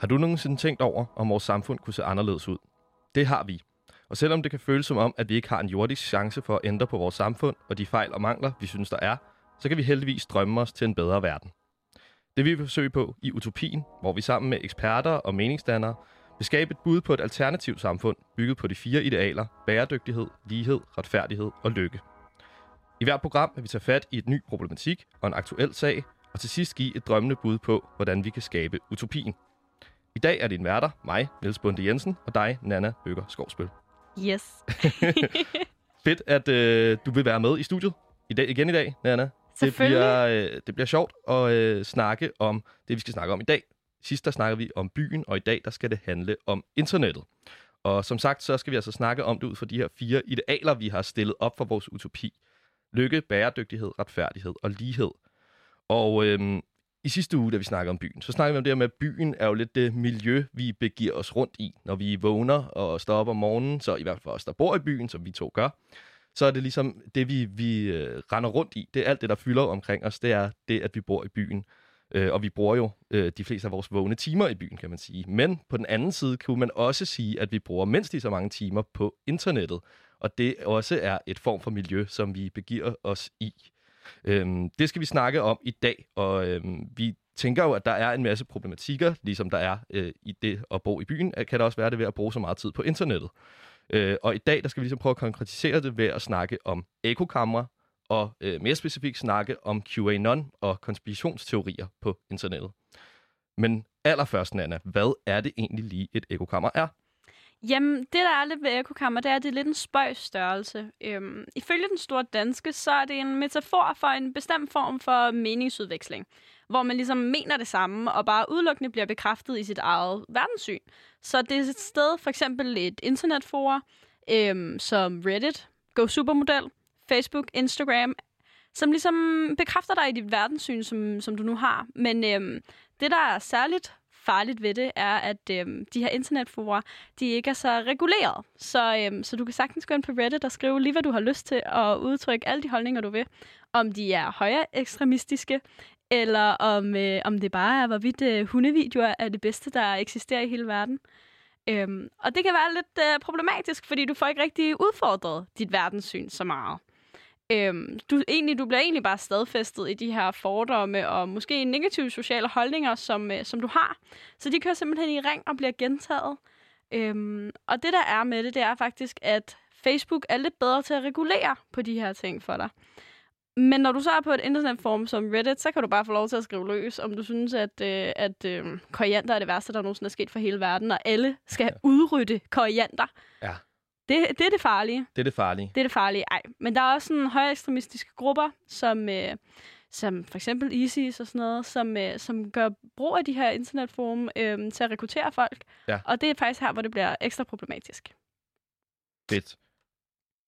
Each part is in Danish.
Har du nogensinde tænkt over, om vores samfund kunne se anderledes ud? Det har vi. Og selvom det kan føles som om, at vi ikke har en jordisk chance for at ændre på vores samfund og de fejl og mangler, vi synes, der er, så kan vi heldigvis drømme os til en bedre verden. Det vil vi forsøge på i Utopien, hvor vi sammen med eksperter og meningsdannere vil skabe et bud på et alternativt samfund, bygget på de fire idealer, bæredygtighed, lighed, retfærdighed og lykke. I hvert program vil vi tage fat i et ny problematik og en aktuel sag, og til sidst give et drømmende bud på, hvordan vi kan skabe utopien. I dag er din værter, mig, Niels Bunde Jensen, og dig, Nana Bøger Skovsbøl. Yes. Fedt, at øh, du vil være med i studiet i dag, igen i dag, Nana. Det bliver, øh, det bliver sjovt at øh, snakke om det, vi skal snakke om i dag. Sidst der snakkede vi om byen, og i dag der skal det handle om internettet. Og som sagt, så skal vi altså snakke om det ud fra de her fire idealer, vi har stillet op for vores utopi. Lykke, bæredygtighed, retfærdighed og lighed. Og øhm, i sidste uge, da vi snakkede om byen, så snakkede vi om det her med, at byen er jo lidt det miljø, vi begiver os rundt i, når vi vågner og står op om morgenen, så i hvert fald os, der bor i byen, som vi to gør, så er det ligesom det, vi, vi øh, render rundt i. Det er alt det, der fylder omkring os, det er det, at vi bor i byen. Øh, og vi bruger jo øh, de fleste af vores vågne timer i byen, kan man sige. Men på den anden side kunne man også sige, at vi bruger mindst lige så mange timer på internettet. Og det også er et form for miljø, som vi begiver os i. Øhm, det skal vi snakke om i dag, og øhm, vi tænker jo, at der er en masse problematikker, ligesom der er øh, i det at bo i byen, at kan der også være det ved at bruge så meget tid på internettet. Øh, og i dag, der skal vi ligesom prøve at konkretisere det ved at snakke om ekokammer, og øh, mere specifikt snakke om QAnon og konspirationsteorier på internettet. Men allerførst, Nana, hvad er det egentlig lige et ekokammer er? Jamen, det der er lidt ved ekokammer, det er, at det er lidt en spøjs størrelse. Øhm, ifølge den store danske, så er det en metafor for en bestemt form for meningsudveksling, hvor man ligesom mener det samme, og bare udelukkende bliver bekræftet i sit eget verdenssyn. Så det er et sted, for eksempel et internetforum, øhm, som Reddit, Go Supermodel, Facebook, Instagram, som ligesom bekræfter dig i dit verdenssyn, som, som du nu har. Men øhm, det, der er særligt farligt ved det, er, at øhm, de her internetforer, de ikke er så reguleret. Så, øhm, så du kan sagtens gå ind på Reddit og skrive lige, hvad du har lyst til, og udtrykke alle de holdninger, du vil. Om de er højere ekstremistiske, eller om, øh, om det bare er, hvorvidt øh, hundevideoer er det bedste, der eksisterer i hele verden. Øhm, og det kan være lidt øh, problematisk, fordi du får ikke rigtig udfordret dit verdenssyn så meget. Øhm, du, egentlig, du bliver egentlig bare stadfæstet i de her fordomme og måske negative sociale holdninger, som, øh, som du har. Så de kører simpelthen i ring og bliver gentaget. Øhm, og det, der er med det, det er faktisk, at Facebook er lidt bedre til at regulere på de her ting for dig. Men når du så er på et internetforum som Reddit, så kan du bare få lov til at skrive løs, om du synes, at, øh, at øh, koriander er det værste, der nogensinde er sket for hele verden, og alle skal udrydde koriander. Ja. Det, det er det farlige. Det er det farlige. Det er det farlige. Ej, men der er også sådan højere ekstremistiske grupper, som, øh, som for eksempel ISIS og sådan noget, som, øh, som gør brug af de her internetforum øh, til at rekruttere folk. Ja. Og det er faktisk her, hvor det bliver ekstra problematisk. Fedt.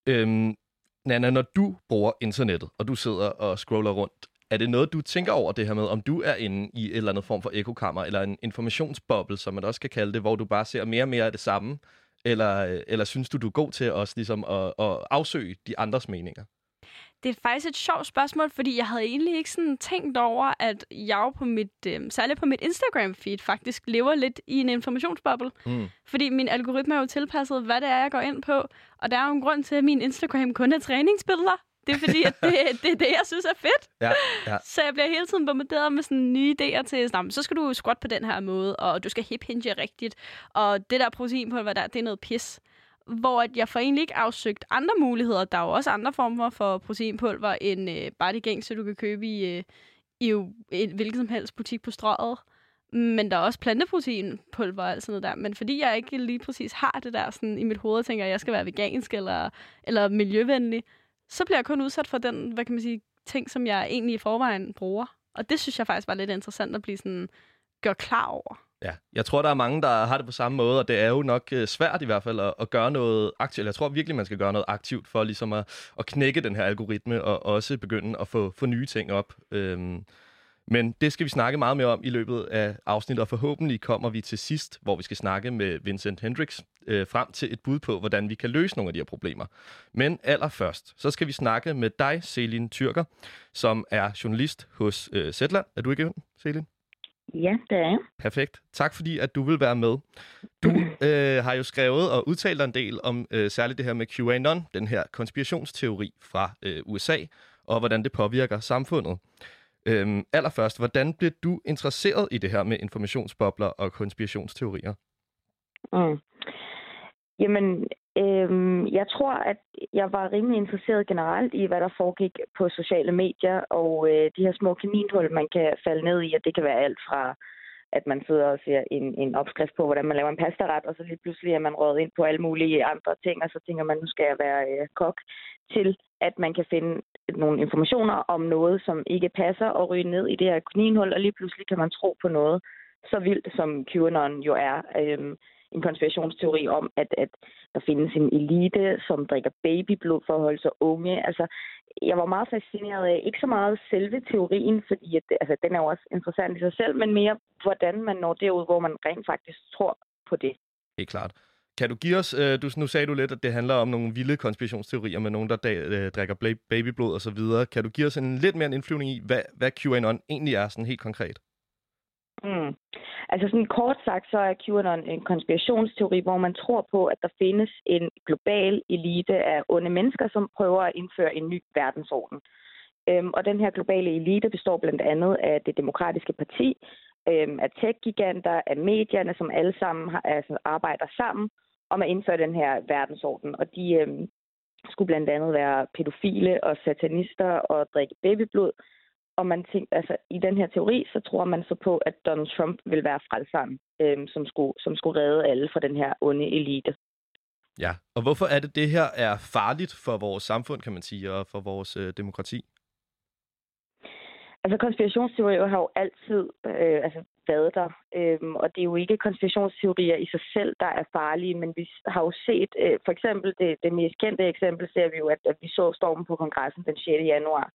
Øhm, Nana, når du bruger internettet, og du sidder og scroller rundt, er det noget, du tænker over det her med, om du er inde i et eller andet form for ekokammer, eller en informationsboble, som man også kan kalde det, hvor du bare ser mere og mere af det samme? Eller, eller synes du, du er god til også ligesom at, at afsøge de andres meninger? Det er faktisk et sjovt spørgsmål, fordi jeg havde egentlig ikke sådan tænkt over, at jeg på mit, øh, særligt på mit Instagram-feed faktisk lever lidt i en informationsboble. Mm. Fordi min algoritme er jo tilpasset, hvad det er, jeg går ind på. Og der er jo en grund til, at min Instagram kun er træningsbilleder. Det er fordi, at det, det er det, jeg synes er fedt. Ja, ja. Så jeg bliver hele tiden bombarderet med sådan nye idéer til, sådan, så skal du squat på den her måde, og du skal hip hinge rigtigt, og det der proteinpulver der, det er noget pis. Hvor at jeg får egentlig ikke afsøgt andre muligheder. Der er jo også andre former for proteinpulver, end øh, bare det gængse, du kan købe i, øh, i en hvilken som helst butik på strøget. Men der er også planteproteinpulver og alt sådan noget der. Men fordi jeg ikke lige præcis har det der sådan, i mit hoved, tænker at jeg skal være vegansk eller, eller miljøvenlig, så bliver jeg kun udsat for den, hvad kan man sige, ting, som jeg egentlig i forvejen bruger. Og det synes jeg faktisk var lidt interessant at blive sådan, gør klar over. Ja, jeg tror, der er mange, der har det på samme måde, og det er jo nok øh, svært i hvert fald at, at gøre noget aktivt. Jeg tror virkelig, man skal gøre noget aktivt for ligesom at, at knække den her algoritme og også begynde at få, få nye ting op. Øhm, men det skal vi snakke meget mere om i løbet af afsnittet, og forhåbentlig kommer vi til sidst, hvor vi skal snakke med Vincent Hendricks, øh, frem til et bud på, hvordan vi kan løse nogle af de her problemer. Men allerførst, så skal vi snakke med dig, Selin Tyrker, som er journalist hos øh, Zetland. Er du ikke Selin? Ja, det er jeg. Perfekt. Tak fordi, at du vil være med. Du øh, har jo skrevet og udtalt dig en del om øh, særligt det her med QAnon, den her konspirationsteori fra øh, USA, og hvordan det påvirker samfundet. Øhm, allerførst, hvordan blev du interesseret i det her med informationsbobler og konspirationsteorier? Mm. Jamen, øhm, jeg tror, at jeg var rimelig interesseret generelt i, hvad der foregik på sociale medier, og øh, de her små kaninhul, man kan falde ned i, og det kan være alt fra, at man sidder og ser en, en opskrift på, hvordan man laver en pastaret, og så lige pludselig er man røget ind på alle mulige andre ting, og så tænker man, nu skal jeg være øh, kok, til at man kan finde nogle informationer om noget, som ikke passer, og ryge ned i det her kaninhul, og lige pludselig kan man tro på noget så vildt, som QAnon jo er. Øh, en konspirationsteori om, at, at der findes en elite, som drikker babyblod for at holde sig unge. Altså, jeg var meget fascineret af, ikke så meget selve teorien, fordi at, altså, den er jo også interessant i sig selv, men mere, hvordan man når derud, hvor man rent faktisk tror på det. Det er klart. Kan du give os, øh, du, nu sagde du lidt, at det handler om nogle vilde konspirationsteorier med nogen, der da, øh, drikker babyblod og så videre. Kan du give os en lidt mere en indflyvning i, hvad, hvad QAnon egentlig er sådan helt konkret? Mm. Altså sådan kort sagt, så er QAnon en konspirationsteori, hvor man tror på, at der findes en global elite af onde mennesker, som prøver at indføre en ny verdensorden. Øhm, og den her globale elite består blandt andet af det demokratiske parti, øhm, af tech-giganter, af medierne, som alle sammen har, altså, arbejder sammen om at indføre den her verdensorden. Og de øhm, skulle blandt andet være pædofile og satanister og drikke babyblod, og man tænker, altså, i den her teori, så tror man så på, at Donald Trump vil være frelseren, øhm, som, skulle, som skulle redde alle fra den her onde elite. Ja, og hvorfor er det, det her er farligt for vores samfund, kan man sige, og for vores øh, demokrati? Altså, konspirationsteorier har jo altid øh, altså, været der, øhm, og det er jo ikke konspirationsteorier i sig selv, der er farlige, men vi har jo set, øh, for eksempel det, det mest kendte eksempel, ser vi jo, at, at vi så stormen på kongressen den 6. januar,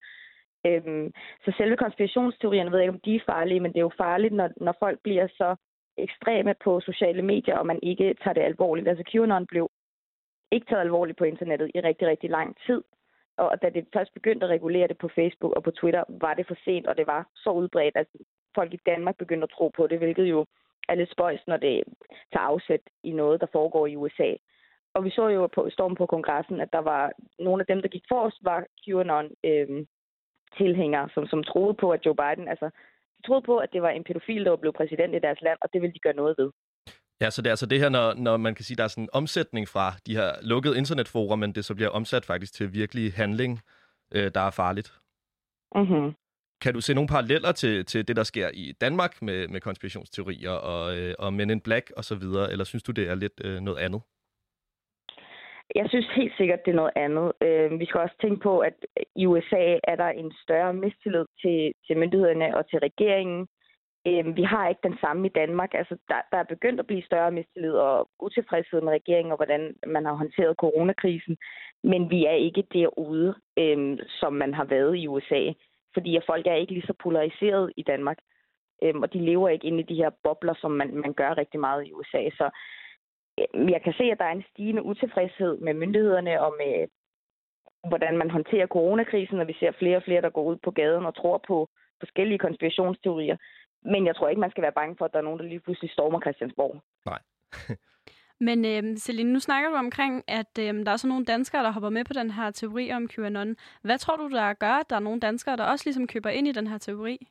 Øhm, så selve konspirationsteorierne ved jeg ikke, om de er farlige, men det er jo farligt, når, når folk bliver så ekstreme på sociale medier, og man ikke tager det alvorligt. Altså QAnon blev ikke taget alvorligt på internettet i rigtig, rigtig lang tid. Og da det først begyndte at regulere det på Facebook og på Twitter, var det for sent, og det var så udbredt, at folk i Danmark begyndte at tro på det, hvilket jo er lidt spøjs, når det tager afsæt i noget, der foregår i USA. Og vi så jo på stormen på kongressen, at der var nogle af dem, der gik forrest, var QAnon øh, tilhængere, som, som troede på, at Joe Biden, altså, de troede på, at det var en pædofil, der blevet præsident i deres land, og det ville de gøre noget ved. Ja, så det er altså det her, når, når man kan sige, der er sådan en omsætning fra de her lukkede internetforer, men det så bliver omsat faktisk til virkelig handling, øh, der er farligt. Mm-hmm. Kan du se nogle paralleller til, til det, der sker i Danmark med, med konspirationsteorier og, øh, og Men in Black og så videre, eller synes du, det er lidt øh, noget andet? Jeg synes helt sikkert, det er noget andet. Øh, vi skal også tænke på, at i USA er der en større mistillid til, til myndighederne og til regeringen. Øh, vi har ikke den samme i Danmark. Altså, der, der er begyndt at blive større mistillid og utilfredshed med regeringen og hvordan man har håndteret coronakrisen. Men vi er ikke derude, øh, som man har været i USA. Fordi folk er ikke lige så polariseret i Danmark. Øh, og de lever ikke inde i de her bobler, som man, man gør rigtig meget i USA. Så jeg kan se, at der er en stigende utilfredshed med myndighederne og med, hvordan man håndterer coronakrisen, og vi ser flere og flere, der går ud på gaden og tror på forskellige konspirationsteorier. Men jeg tror ikke, man skal være bange for, at der er nogen, der lige pludselig stormer Christiansborg. Nej. Men øh, Celine, nu snakker du omkring, at øh, der er så nogle danskere, der hopper med på den her teori om QAnon. Hvad tror du, der gør, at der er nogle danskere, der også ligesom køber ind i den her teori?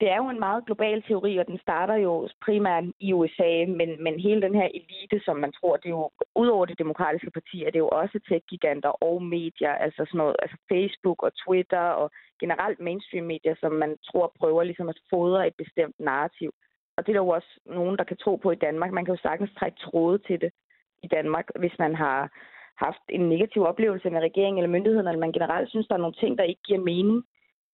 Det er jo en meget global teori, og den starter jo primært i USA, men, men hele den her elite, som man tror, det er jo, udover det demokratiske parti, er det jo også tech-giganter og medier, altså sådan noget, altså Facebook og Twitter og generelt mainstream-medier, som man tror prøver ligesom at fodre et bestemt narrativ. Og det er der jo også nogen, der kan tro på i Danmark. Man kan jo sagtens trække tråde til det i Danmark, hvis man har haft en negativ oplevelse med regeringen eller myndighederne, eller man generelt synes, der er nogle ting, der ikke giver mening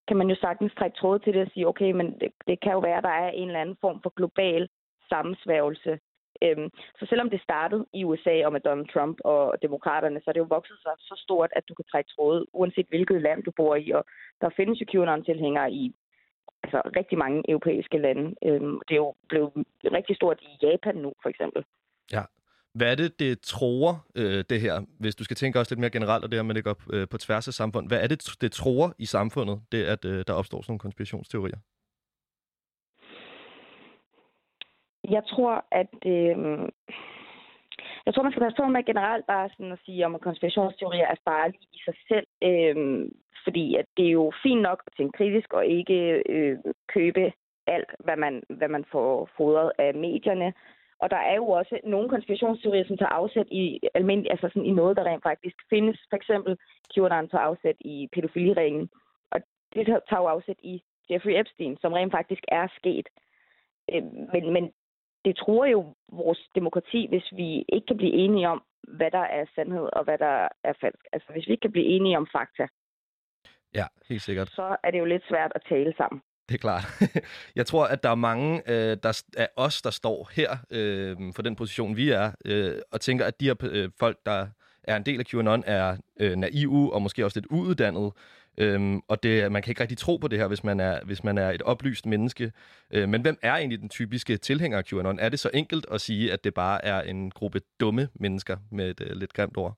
kan man jo sagtens trække tråd til det og sige, okay, men det, det kan jo være, at der er en eller anden form for global sammensværgelse. Øhm, så selvom det startede i USA og med Donald Trump og demokraterne, så er det jo vokset sig så stort, at du kan trække tråd, uanset hvilket land du bor i. Og der findes jo QAnon-tilhængere i altså, rigtig mange europæiske lande. Øhm, det er jo blevet rigtig stort i Japan nu, for eksempel. Ja, hvad er det, det tror, øh, det her, hvis du skal tænke også lidt mere generelt, og det her med det går øh, på tværs af samfund. Hvad er det, det tror i samfundet, det at øh, der opstår sådan nogle konspirationsteorier? Jeg tror, at... Øh, jeg tror, man skal passe på med generelt bare sådan at sige, om at konspirationsteorier er farlige i sig selv. Øh, fordi at det er jo fint nok at tænke kritisk og ikke øh, købe alt, hvad man, hvad man får fodret af medierne. Og der er jo også nogle konspirationsteorier, som tager afsæt i, almindelig, altså sådan i noget, der rent faktisk findes. For eksempel QAnon tager afsæt i pædofiliringen. Og det tager jo afsæt i Jeffrey Epstein, som rent faktisk er sket. Øh, men, men det tror jo vores demokrati, hvis vi ikke kan blive enige om, hvad der er sandhed og hvad der er falsk. Altså hvis vi ikke kan blive enige om fakta. Ja, helt sikkert. Så er det jo lidt svært at tale sammen. Det er klart. Jeg tror, at der er mange øh, der af os, der står her øh, for den position, vi er, øh, og tænker, at de her øh, folk, der er en del af QAnon, er øh, naive og måske også lidt uuddannede. Øhm, og det, man kan ikke rigtig tro på det her, hvis man er, hvis man er et oplyst menneske. Øh, men hvem er egentlig den typiske tilhænger af QAnon? Er det så enkelt at sige, at det bare er en gruppe dumme mennesker med et øh, lidt grimt ord?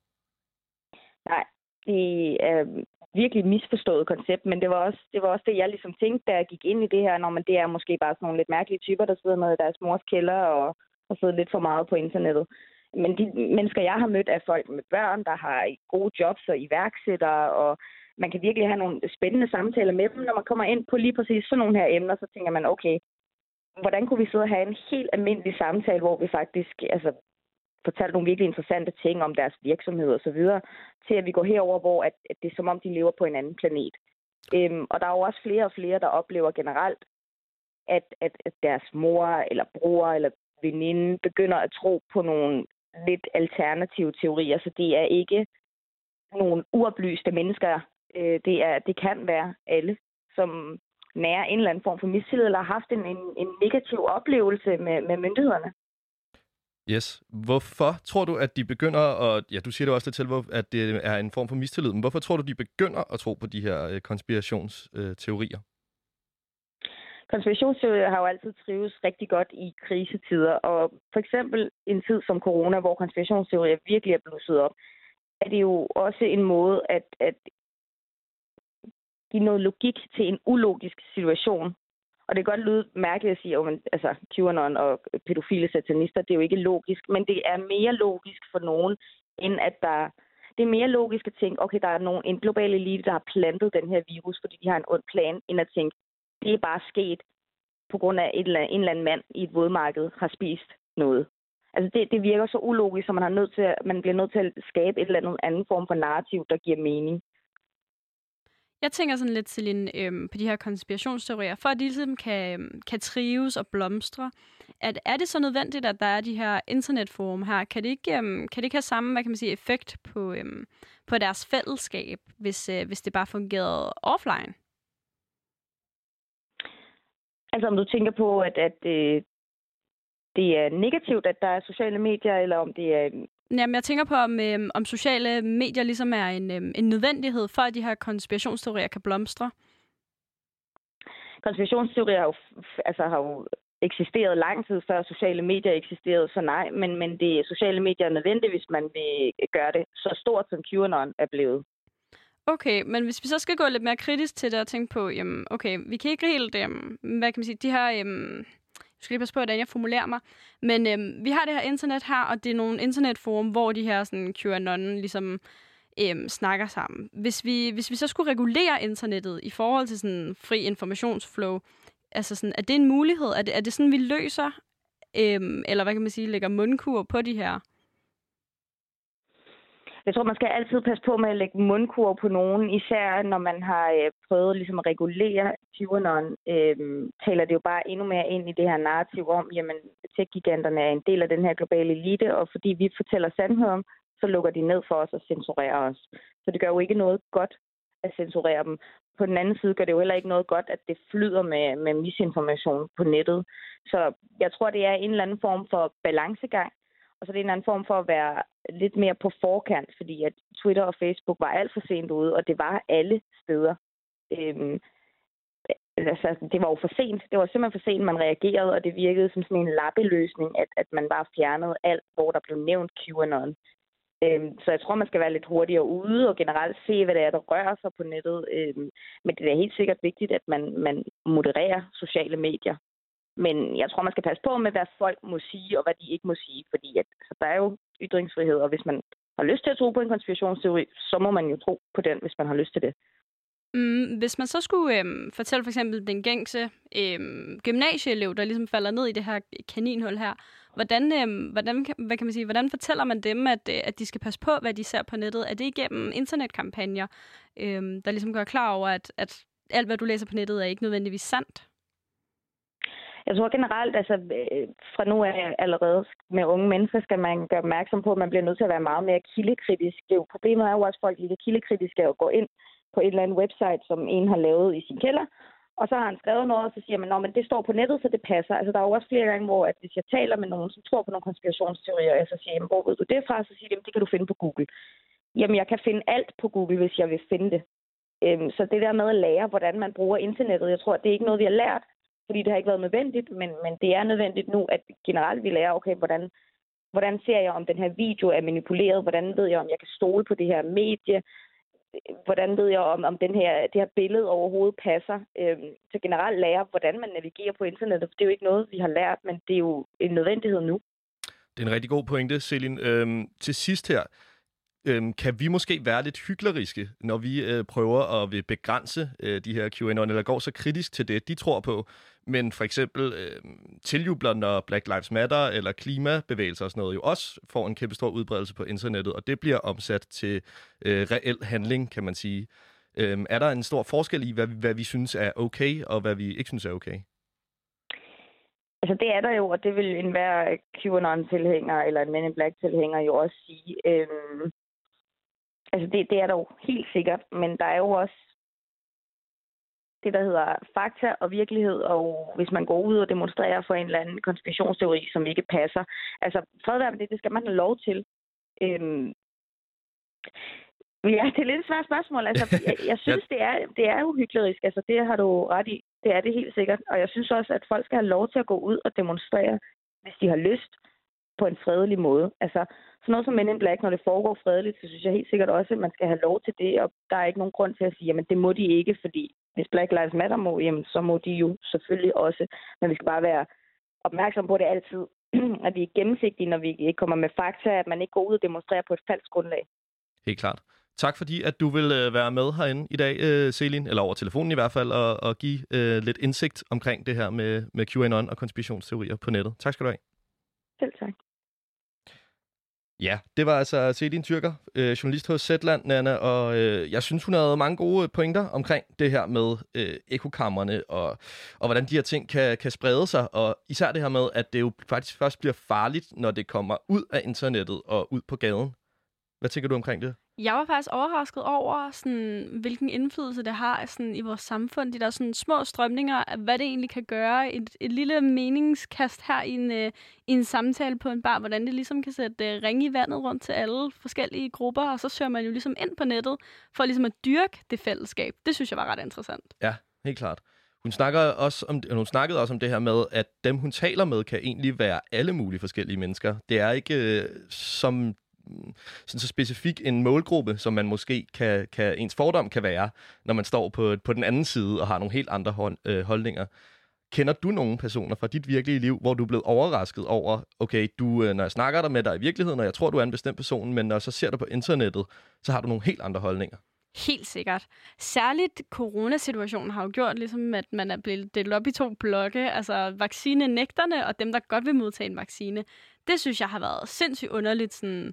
Nej, de, er virkelig misforstået koncept, men det var også det, var også det jeg ligesom tænkte, da jeg gik ind i det her, når man det er måske bare sådan nogle lidt mærkelige typer, der sidder med deres mors kælder og, og sidder lidt for meget på internettet. Men de mennesker, jeg har mødt, er folk med børn, der har gode jobs og iværksættere, og man kan virkelig have nogle spændende samtaler med dem. Når man kommer ind på lige præcis sådan nogle her emner, så tænker man, okay, hvordan kunne vi sidde og have en helt almindelig samtale, hvor vi faktisk altså, fortalt nogle virkelig interessante ting om deres virksomhed og så videre, til at vi går herover, hvor at, at det er som om, de lever på en anden planet. Øhm, og der er jo også flere og flere, der oplever generelt, at, at, at deres mor eller bror eller veninde begynder at tro på nogle lidt alternative teorier, så det er ikke nogle uoplyste mennesker. Øh, det, er, det kan være alle, som nærer en eller anden form for mistillid, eller har haft en, en, en negativ oplevelse med, med myndighederne. Yes. Hvorfor tror du, at de begynder, at... ja, du siger det også lidt til, at det er en form for mistillid, men hvorfor tror du, de begynder at tro på de her øh, konspirationsteorier? Konspirationsteorier har jo altid trives rigtig godt i krisetider, og for eksempel en tid som corona, hvor konspirationsteorier virkelig er blusset op, er det jo også en måde at, at give noget logik til en ulogisk situation. Og det kan godt lyde mærkeligt at sige, at man, altså, QAnon og pædofile satanister, det er jo ikke logisk, men det er mere logisk for nogen, end at der... Det er mere logisk at tænke, okay, der er nogen, en global elite, der har plantet den her virus, fordi de har en ond plan, end at tænke, det er bare sket på grund af et eller, en eller anden mand i et vådmarked har spist noget. Altså det, det virker så ulogisk, så man, har nødt til, at, man bliver nødt til at skabe et eller andet anden form for narrativ, der giver mening. Jeg tænker sådan lidt, Celine, øhm, på de her konspirationsteorier. For at de ligesom kan, øhm, kan trives og blomstre, at er det så nødvendigt, at der er de her internetforum her? Kan det ikke, øhm, kan det ikke have samme hvad kan man sige, effekt på, øhm, på deres fællesskab, hvis, øh, hvis det bare fungerede offline? Altså om du tænker på, at, at øh, det er negativt, at der er sociale medier, eller om det er en Jamen, jeg tænker på, om, øhm, om sociale medier ligesom er en, øhm, en nødvendighed for, at de her konspirationsteorier kan blomstre. Konspirationsteorier har jo, altså, har jo eksisteret lang tid før sociale medier eksisterede, så nej, men, men det sociale medier er nødvendigt, hvis man vil gøre det så stort, som QAnon er blevet. Okay, men hvis vi så skal gå lidt mere kritisk til det og tænke på, jamen, okay, vi kan ikke helt, øhm, hvad kan man sige, de her øhm, jeg skal lige passe på, hvordan jeg formulerer mig. Men øhm, vi har det her internet her, og det er nogle internetforum, hvor de her sådan, QAnon ligesom øhm, snakker sammen. Hvis vi, hvis vi så skulle regulere internettet i forhold til sådan fri informationsflow, altså sådan, er det en mulighed? Er det, er det sådan, vi løser, øhm, eller hvad kan man sige, lægger mundkur på de her jeg tror, man skal altid passe på med at lægge mundkur på nogen, især når man har øh, prøvet ligesom at regulere QAnon, øh, taler det jo bare endnu mere ind i det her narrativ om, jamen tech-giganterne er en del af den her globale elite, og fordi vi fortæller sandheden, så lukker de ned for os og censurerer os. Så det gør jo ikke noget godt at censurere dem. På den anden side gør det jo heller ikke noget godt, at det flyder med, med misinformation på nettet. Så jeg tror, det er en eller anden form for balancegang, og så er det en anden form for at være lidt mere på forkant, fordi at Twitter og Facebook var alt for sent ude, og det var alle steder. Øhm, altså, det var jo for sent. Det var simpelthen for sent, man reagerede, og det virkede som sådan en lappeløsning, at, at man bare fjernede alt, hvor der blev nævnt QAnon. Øhm, så jeg tror, man skal være lidt hurtigere ude og generelt se, hvad det er, der rører sig på nettet. Øhm, men det er helt sikkert vigtigt, at man, man modererer sociale medier. Men jeg tror, man skal passe på med, hvad folk må sige og hvad de ikke må sige, fordi at, altså, der er jo ytringsfrihed, og hvis man har lyst til at tro på en konspirationsteori, så må man jo tro på den, hvis man har lyst til det. Mm, hvis man så skulle øhm, fortælle for eksempel den gængse øhm, gymnasieelev, der ligesom falder ned i det her kaninhul her, hvordan, øhm, hvordan, hvad kan man sige, hvordan fortæller man dem, at, øh, at de skal passe på, hvad de ser på nettet? Er det igennem internetkampagner, øhm, der ligesom gør klar over, at, at alt, hvad du læser på nettet, er ikke nødvendigvis sandt? Jeg tror generelt, altså øh, fra nu af allerede med unge mennesker, skal man gøre opmærksom på, at man bliver nødt til at være meget mere kildekritisk. Det er jo, problemet er jo også, at folk ikke er kildekritiske og går ind på et eller andet website, som en har lavet i sin kælder, og så har han skrevet noget, og så siger man, at det står på nettet, så det passer. Altså, der er jo også flere gange, hvor at hvis jeg taler med nogen, som tror på nogle konspirationsteorier, og jeg så siger, jamen, hvor ved du det fra? Så siger de, det kan du finde på Google. Jamen, jeg kan finde alt på Google, hvis jeg vil finde det. Øhm, så det der med at lære, hvordan man bruger internettet, jeg tror, det er ikke noget, vi har lært, fordi det har ikke været nødvendigt, men, men det er nødvendigt nu, at generelt vi lærer, okay, hvordan, hvordan ser jeg, om den her video er manipuleret, hvordan ved jeg, om jeg kan stole på det her medie, hvordan ved jeg, om, om den her, det her billede overhovedet passer. Øhm, så generelt lære, hvordan man navigerer på internettet. Det er jo ikke noget, vi har lært, men det er jo en nødvendighed nu. Det er en rigtig god pointe, Selin. Øhm, til sidst her, øhm, kan vi måske være lidt hykleriske, når vi øh, prøver at vil begrænse øh, de her QAnon, eller går så kritisk til det, de tror på, men for eksempel øh, tiljubler, når Black Lives Matter eller klimabevægelser og sådan noget jo også får en kæmpe stor udbredelse på internettet, og det bliver omsat til øh, reel handling, kan man sige. Øh, er der en stor forskel i, hvad, hvad vi synes er okay, og hvad vi ikke synes er okay? Altså det er der jo, og det vil enhver QAnon-tilhænger eller en Men in Black-tilhænger jo også sige. Øhm, altså det, det er der jo helt sikkert, men der er jo også det, der hedder fakta og virkelighed, og hvis man går ud og demonstrerer for en eller anden konspirationsteori, som ikke passer. Altså, fred være med det, det skal man have lov til. Øhm, ja, det er lidt et svært spørgsmål. Altså, jeg, jeg synes, det er, det er uhyggeligt. Altså, det har du ret i. Det er det helt sikkert. Og jeg synes også, at folk skal have lov til at gå ud og demonstrere, hvis de har lyst på en fredelig måde. Altså, sådan noget som Men in Black, når det foregår fredeligt, så synes jeg helt sikkert også, at man skal have lov til det, og der er ikke nogen grund til at sige, at det må de ikke, fordi hvis Black Lives Matter må, jamen, så må de jo selvfølgelig også. Men vi skal bare være opmærksom på det altid, at vi er gennemsigtige, når vi ikke kommer med fakta, at man ikke går ud og demonstrerer på et falsk grundlag. Helt klart. Tak fordi, at du vil øh, være med herinde i dag, øh, Selin, eller over telefonen i hvert fald, og, og give øh, lidt indsigt omkring det her med, med QAnon og konspirationsteorier på nettet. Tak skal du have. Selv tak. Ja, det var altså Selin Tyrker, øh, journalist hos Zetland, Nana, og øh, jeg synes, hun havde mange gode øh, pointer omkring det her med øh, ekokammerne, og, og hvordan de her ting kan, kan sprede sig, og især det her med, at det jo faktisk først bliver farligt, når det kommer ud af internettet og ud på gaden. Hvad tænker du omkring det? Jeg var faktisk overrasket over, sådan, hvilken indflydelse det har sådan, i vores samfund. De der sådan, små strømninger, hvad det egentlig kan gøre. Et, et lille meningskast her i en, øh, i en samtale på en bar, hvordan det ligesom kan sætte øh, ringe i vandet rundt til alle forskellige grupper, og så søger man jo ligesom ind på nettet for ligesom at dyrke det fællesskab. Det synes jeg var ret interessant. Ja, helt klart. Hun, snakker også om, hun snakkede også om det her med, at dem, hun taler med, kan egentlig være alle mulige forskellige mennesker. Det er ikke øh, som sådan så specifik en målgruppe, som man måske kan, kan, ens fordom kan være, når man står på, på den anden side og har nogle helt andre hold, øh, holdninger. Kender du nogle personer fra dit virkelige liv, hvor du er blevet overrasket over, okay, du, øh, når jeg snakker der med dig i virkeligheden, og jeg tror, du er en bestemt person, men når jeg så ser dig på internettet, så har du nogle helt andre holdninger? Helt sikkert. Særligt coronasituationen har jo gjort, ligesom, at man er blevet delt op i to blokke, altså vaccinenægterne og dem, der godt vil modtage en vaccine. Det synes jeg har været sindssygt underligt, sådan,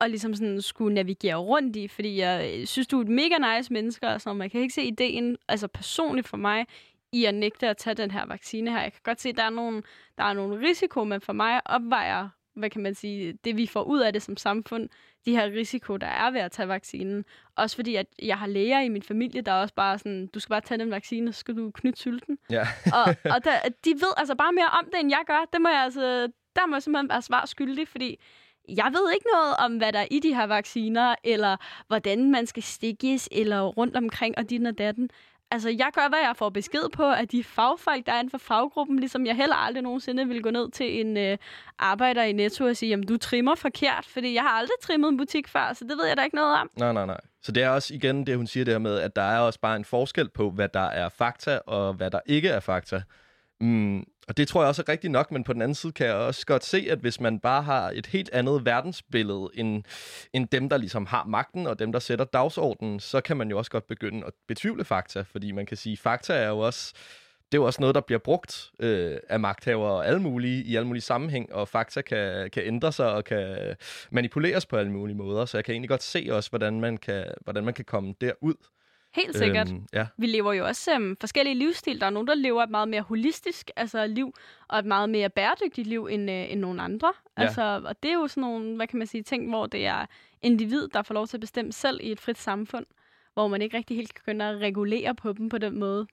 og ligesom sådan skulle navigere rundt i, fordi jeg synes, du er et mega nice menneske, og sådan, man kan ikke se ideen, altså personligt for mig, i at nægte at tage den her vaccine her. Jeg kan godt se, at der er nogle, der er nogle risiko, men for mig opvejer, hvad kan man sige, det vi får ud af det som samfund, de her risiko, der er ved at tage vaccinen. Også fordi, at jeg har læger i min familie, der er også bare sådan, du skal bare tage den vaccine, så skal du knytte sylten. Ja. og og der, de ved altså bare mere om det, end jeg gør. Det må jeg altså, der må jeg simpelthen være svar skyldig, fordi jeg ved ikke noget om, hvad der er i de her vacciner, eller hvordan man skal stikkes, eller rundt omkring, og din og datten. Altså, jeg gør, hvad jeg får besked på at de fagfolk, der er inden for faggruppen, ligesom jeg heller aldrig nogensinde vil gå ned til en øh, arbejder i Netto og sige, jamen, du trimmer forkert, fordi jeg har aldrig trimmet en butik før, så det ved jeg da ikke noget om. Nej, nej, nej. Så det er også igen det, hun siger der med, at der er også bare en forskel på, hvad der er fakta, og hvad der ikke er fakta. Mm, og det tror jeg også er rigtigt nok, men på den anden side kan jeg også godt se, at hvis man bare har et helt andet verdensbillede end, end dem, der ligesom har magten og dem, der sætter dagsordenen, så kan man jo også godt begynde at betvivle fakta, fordi man kan sige, at fakta er jo også det er jo også noget, der bliver brugt øh, af magthavere og alle mulige, i alle mulige sammenhæng, og fakta kan, kan ændre sig og kan manipuleres på alle mulige måder, så jeg kan egentlig godt se også, hvordan man kan, hvordan man kan komme derud. Helt sikkert. Øhm, ja. Vi lever jo også um, forskellige livsstil. Der er nogen, der lever et meget mere holistisk altså liv, og et meget mere bæredygtigt liv end, uh, end nogen andre. Ja. Altså, og det er jo sådan nogle, hvad kan man sige, ting, hvor det er individ, der får lov til at bestemme selv i et frit samfund, hvor man ikke rigtig helt kan begynde at regulere på dem på den måde.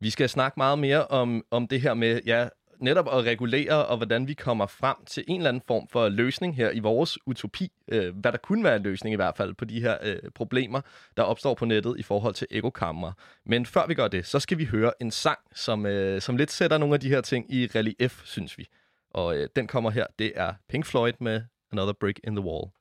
Vi skal snakke meget mere om, om det her med, ja, netop at regulere, og hvordan vi kommer frem til en eller anden form for løsning her i vores utopi, øh, hvad der kunne være en løsning i hvert fald på de her øh, problemer, der opstår på nettet i forhold til ekokammer. Men før vi gør det, så skal vi høre en sang, som, øh, som lidt sætter nogle af de her ting i relief, synes vi. Og øh, den kommer her, det er Pink Floyd med Another Brick in the Wall.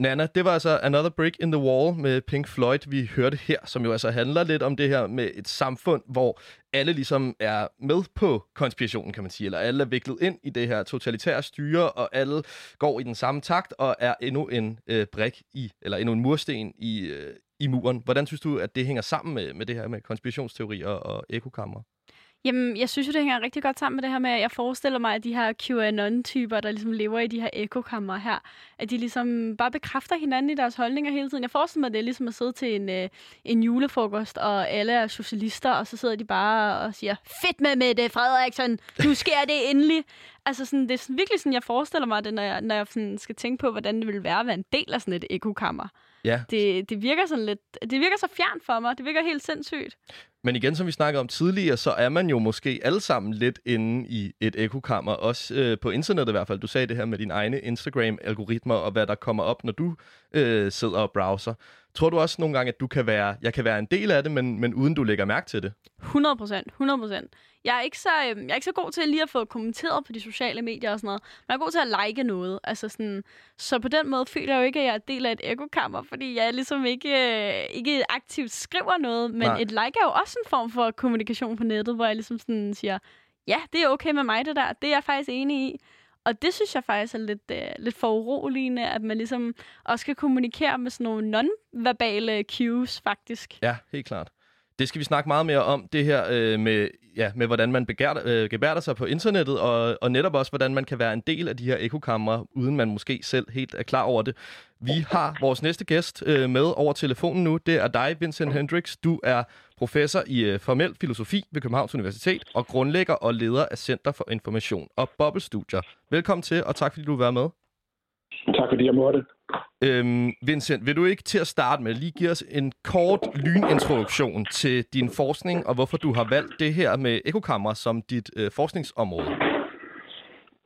Nana, det var altså Another Brick in the Wall med Pink Floyd, vi hørte her, som jo altså handler lidt om det her med et samfund, hvor alle ligesom er med på konspirationen, kan man sige, eller alle er viklet ind i det her totalitære styre, og alle går i den samme takt og er endnu en øh, brik i, eller endnu en mursten i, øh, i muren. Hvordan synes du, at det hænger sammen med, med det her med konspirationsteorier og ekokammer? Jamen, jeg synes jo, det hænger rigtig godt sammen med det her med, at jeg forestiller mig, at de her QAnon-typer, der ligesom lever i de her ekokammer her, at de ligesom bare bekræfter hinanden i deres holdninger hele tiden. Jeg forestiller mig, at det er ligesom at sidde til en, øh, en julefrokost, og alle er socialister, og så sidder de bare og siger, fedt med Mette Frederiksen, nu sker det endelig. Altså, sådan, det er sådan, virkelig sådan, jeg forestiller mig det, når jeg, når jeg sådan skal tænke på, hvordan det vil være at være en del af sådan et ekokammer. Ja, Det, det virker sådan lidt, det virker så fjernt for mig. Det virker helt sindssygt. Men igen, som vi snakkede om tidligere, så er man jo måske alle sammen lidt inde i et ekokammer, også øh, på internettet i hvert fald. Du sagde det her med dine egne Instagram-algoritmer og hvad der kommer op, når du øh, sidder og browser. Tror du også nogle gange, at du kan være, jeg kan være en del af det, men, men uden du lægger mærke til det? 100 procent, 100 procent. Jeg er, ikke så, øhm, jeg er ikke så god til lige at få kommenteret på de sociale medier og sådan noget. Men jeg er god til at like noget. Altså sådan, så på den måde føler jeg jo ikke, at jeg er del af et ekokammer, fordi jeg ligesom ikke, øh, ikke aktivt skriver noget. Men Nej. et like er jo også en form for kommunikation på nettet, hvor jeg ligesom sådan siger, ja, det er okay med mig det der. Det er jeg faktisk enig i. Og det synes jeg faktisk er lidt, øh, lidt for uroligende, at man ligesom også kan kommunikere med sådan nogle non-verbale cues, faktisk. Ja, helt klart. Det skal vi snakke meget mere om, det her øh, med, ja, med, hvordan man begær, øh, gebærder sig på internettet, og, og netop også, hvordan man kan være en del af de her ekokamre, uden man måske selv helt er klar over det. Vi har vores næste gæst øh, med over telefonen nu. Det er dig, Vincent Hendricks. Du er professor i øh, formel filosofi ved Københavns Universitet, og grundlægger og leder af Center for Information og Boblestudier. Velkommen til, og tak fordi du vil være med. Tak fordi jeg måtte. Øhm, Vincent, vil du ikke til at starte med lige give os en kort lynintroduktion til din forskning, og hvorfor du har valgt det her med ekokammer som dit øh, forskningsområde?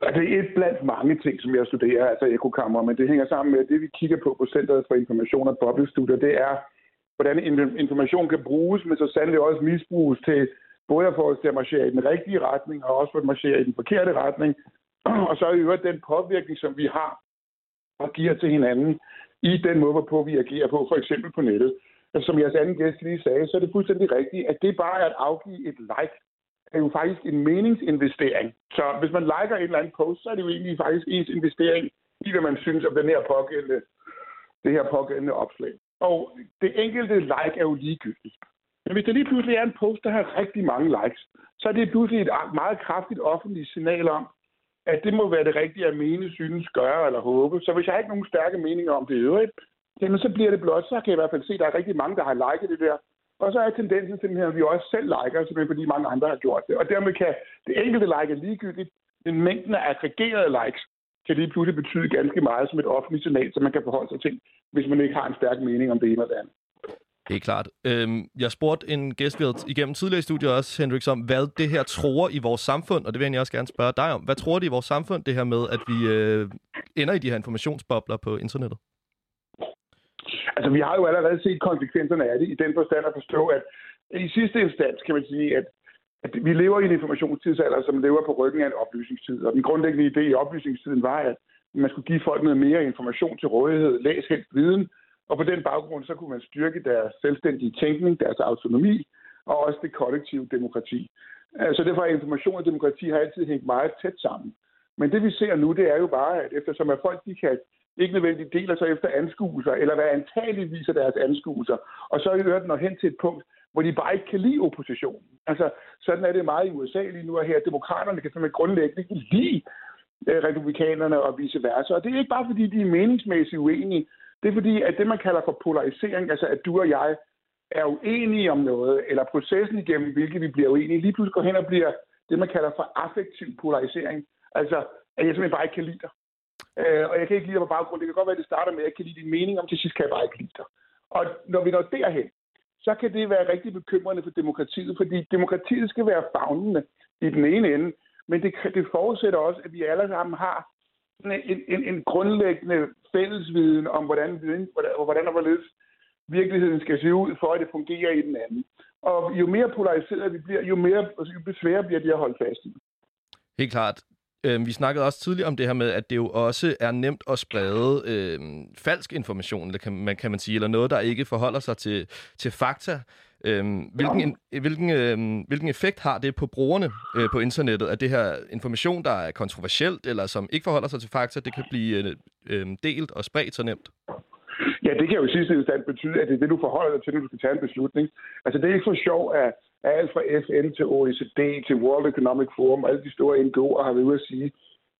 Altså, det er et blandt mange ting, som jeg studerer, altså ekokammer, men det hænger sammen med, at det vi kigger på på Centeret for Information og Boblestudier, det er, hvordan information kan bruges, men så sandelig også misbruges til både at få os til at marchere i den rigtige retning, og også for at marchere i den forkerte retning, og så i øvrigt den påvirkning, som vi har og giver til hinanden i den måde, hvorpå vi agerer på, for eksempel på nettet. Altså, som jeres anden gæst lige sagde, så er det fuldstændig rigtigt, at det bare er at afgive et like, er jo faktisk en meningsinvestering. Så hvis man liker et eller andet post, så er det jo egentlig faktisk ens investering i, hvad man synes om den her pågældende, det her pågældende opslag. Og det enkelte like er jo ligegyldigt. Men hvis der lige pludselig er en post, der har rigtig mange likes, så er det pludselig et meget kraftigt offentligt signal om, at det må være det rigtige at mene, synes, gøre eller håbe. Så hvis jeg har ikke nogen stærke meninger om det i øvrigt, jamen så bliver det blot, så kan jeg i hvert fald se, at der er rigtig mange, der har liket det der. Og så er tendensen simpelthen, at vi også selv liker, simpelthen fordi mange andre har gjort det. Og dermed kan det enkelte like er ligegyldigt, men mængden af aggregerede likes kan lige pludselig betyde ganske meget som et offentligt signal, så man kan forholde sig til, hvis man ikke har en stærk mening om det ene eller det andet. Det er klart. Øhm, jeg spurgte en gæst, vi havde igennem tidligere i studiet også, Hendrix, om hvad det her tror i vores samfund, og det vil jeg også gerne spørge dig om. Hvad tror det i vores samfund, det her med, at vi øh, ender i de her informationsbobler på internettet? Altså, vi har jo allerede set konsekvenserne af det, i den forstand at forstå, at i sidste instans kan man sige, at, at vi lever i en informationstidsalder, som lever på ryggen af en oplysningstid. Og den grundlæggende idé i oplysningstiden var, at man skulle give folk noget mere information til rådighed, læs helt viden, og på den baggrund, så kunne man styrke deres selvstændige tænkning, deres autonomi, og også det kollektive demokrati. Så derfor er information og demokrati har altid hængt meget tæt sammen. Men det vi ser nu, det er jo bare, at eftersom at folk de kan ikke nødvendigt deler sig efter anskuelser, eller hvad antageligt viser deres anskuelser, og så i øvrigt når hen til et punkt, hvor de bare ikke kan lide oppositionen. Altså, sådan er det meget i USA lige nu, og her demokraterne kan simpelthen grundlæggende ikke lide øh, republikanerne og vice versa. Og det er ikke bare, fordi de er meningsmæssigt uenige. Det er fordi, at det, man kalder for polarisering, altså at du og jeg er uenige om noget, eller processen igennem, hvilket vi bliver uenige, lige pludselig går hen og bliver det, man kalder for affektiv polarisering. Altså, at jeg simpelthen bare ikke kan lide dig. Øh, og jeg kan ikke lide dig på baggrund. Det kan godt være, at det starter med, at jeg kan lide din mening, om til sidst kan jeg bare ikke lide dig. Og når vi når derhen, så kan det være rigtig bekymrende for demokratiet, fordi demokratiet skal være fagnende i den ene ende, men det, det forudsætter også, at vi alle sammen har en, en, en grundlæggende fællesviden om, hvordan, hvordan, hvordan og hvorledes virkeligheden skal se ud, for at det fungerer i den anden. Og jo mere polariseret vi bliver, jo mere altså, jo sværere bliver det at holde fast i. Helt klart. Øh, vi snakkede også tidligere om det her med, at det jo også er nemt at sprede øh, falsk information, eller kan man, kan man sige, eller noget, der ikke forholder sig til, til fakta. Øh, hvilken, en, hvilken, øh, hvilken effekt har det på brugerne øh, på internettet, at det her information, der er kontroversielt, eller som ikke forholder sig til fakta, det kan blive øh, øh, delt og spredt så nemt? Ja, det kan jo i sidste instans betyde, at det er det, du forholder dig til, når du skal tage en beslutning. Altså, det er ikke for sjov, at alt fra FN til OECD til World Economic Forum, alle de store NGO'er har været ude at sige,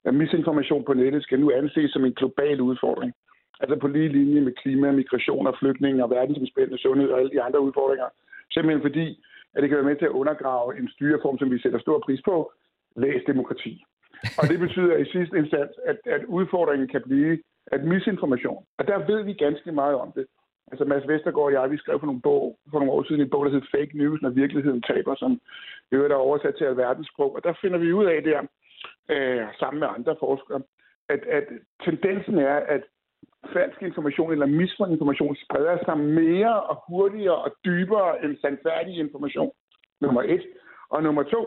at misinformation på nettet skal nu anses som en global udfordring. Altså på lige linje med klima, migration og flygtninge og verdensomspændende sundhed og alle de andre udfordringer. Simpelthen fordi, at det kan være med til at undergrave en styreform, som vi sætter stor pris på, læs demokrati. Og det betyder i sidste instans, at, at udfordringen kan blive at misinformation. Og der ved vi ganske meget om det. Altså Mads Vestergaard og jeg, vi skrev for nogle, bog, for nogle år siden en bog, der hed Fake News, når virkeligheden taber, som i øvrigt er oversat til alverdens sprog. Og der finder vi ud af der, øh, sammen med andre forskere, at, at tendensen er, at falsk information eller misinformation spreder sig mere og hurtigere og dybere end sandfærdig information. Nummer et. Og nummer to,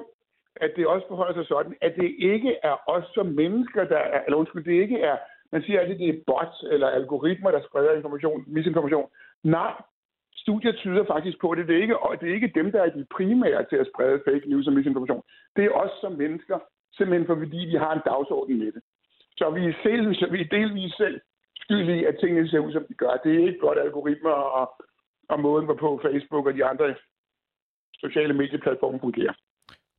at det også forholder sig sådan, at det ikke er os som mennesker, der er, eller undskyld, det ikke er man siger altid, at det er bots eller algoritmer, der spreder information, misinformation. Nej, studier tyder faktisk på det. Det er ikke, det er ikke dem, der er de primære til at sprede fake news og misinformation. Det er os som mennesker, simpelthen fordi vi har en dagsorden med det. Så vi er, selv, så vi er delvis selv skyldige, at tingene ser ud, som de gør. Det er ikke godt algoritmer og, og måden, hvorpå Facebook og de andre sociale medieplatforme fungerer.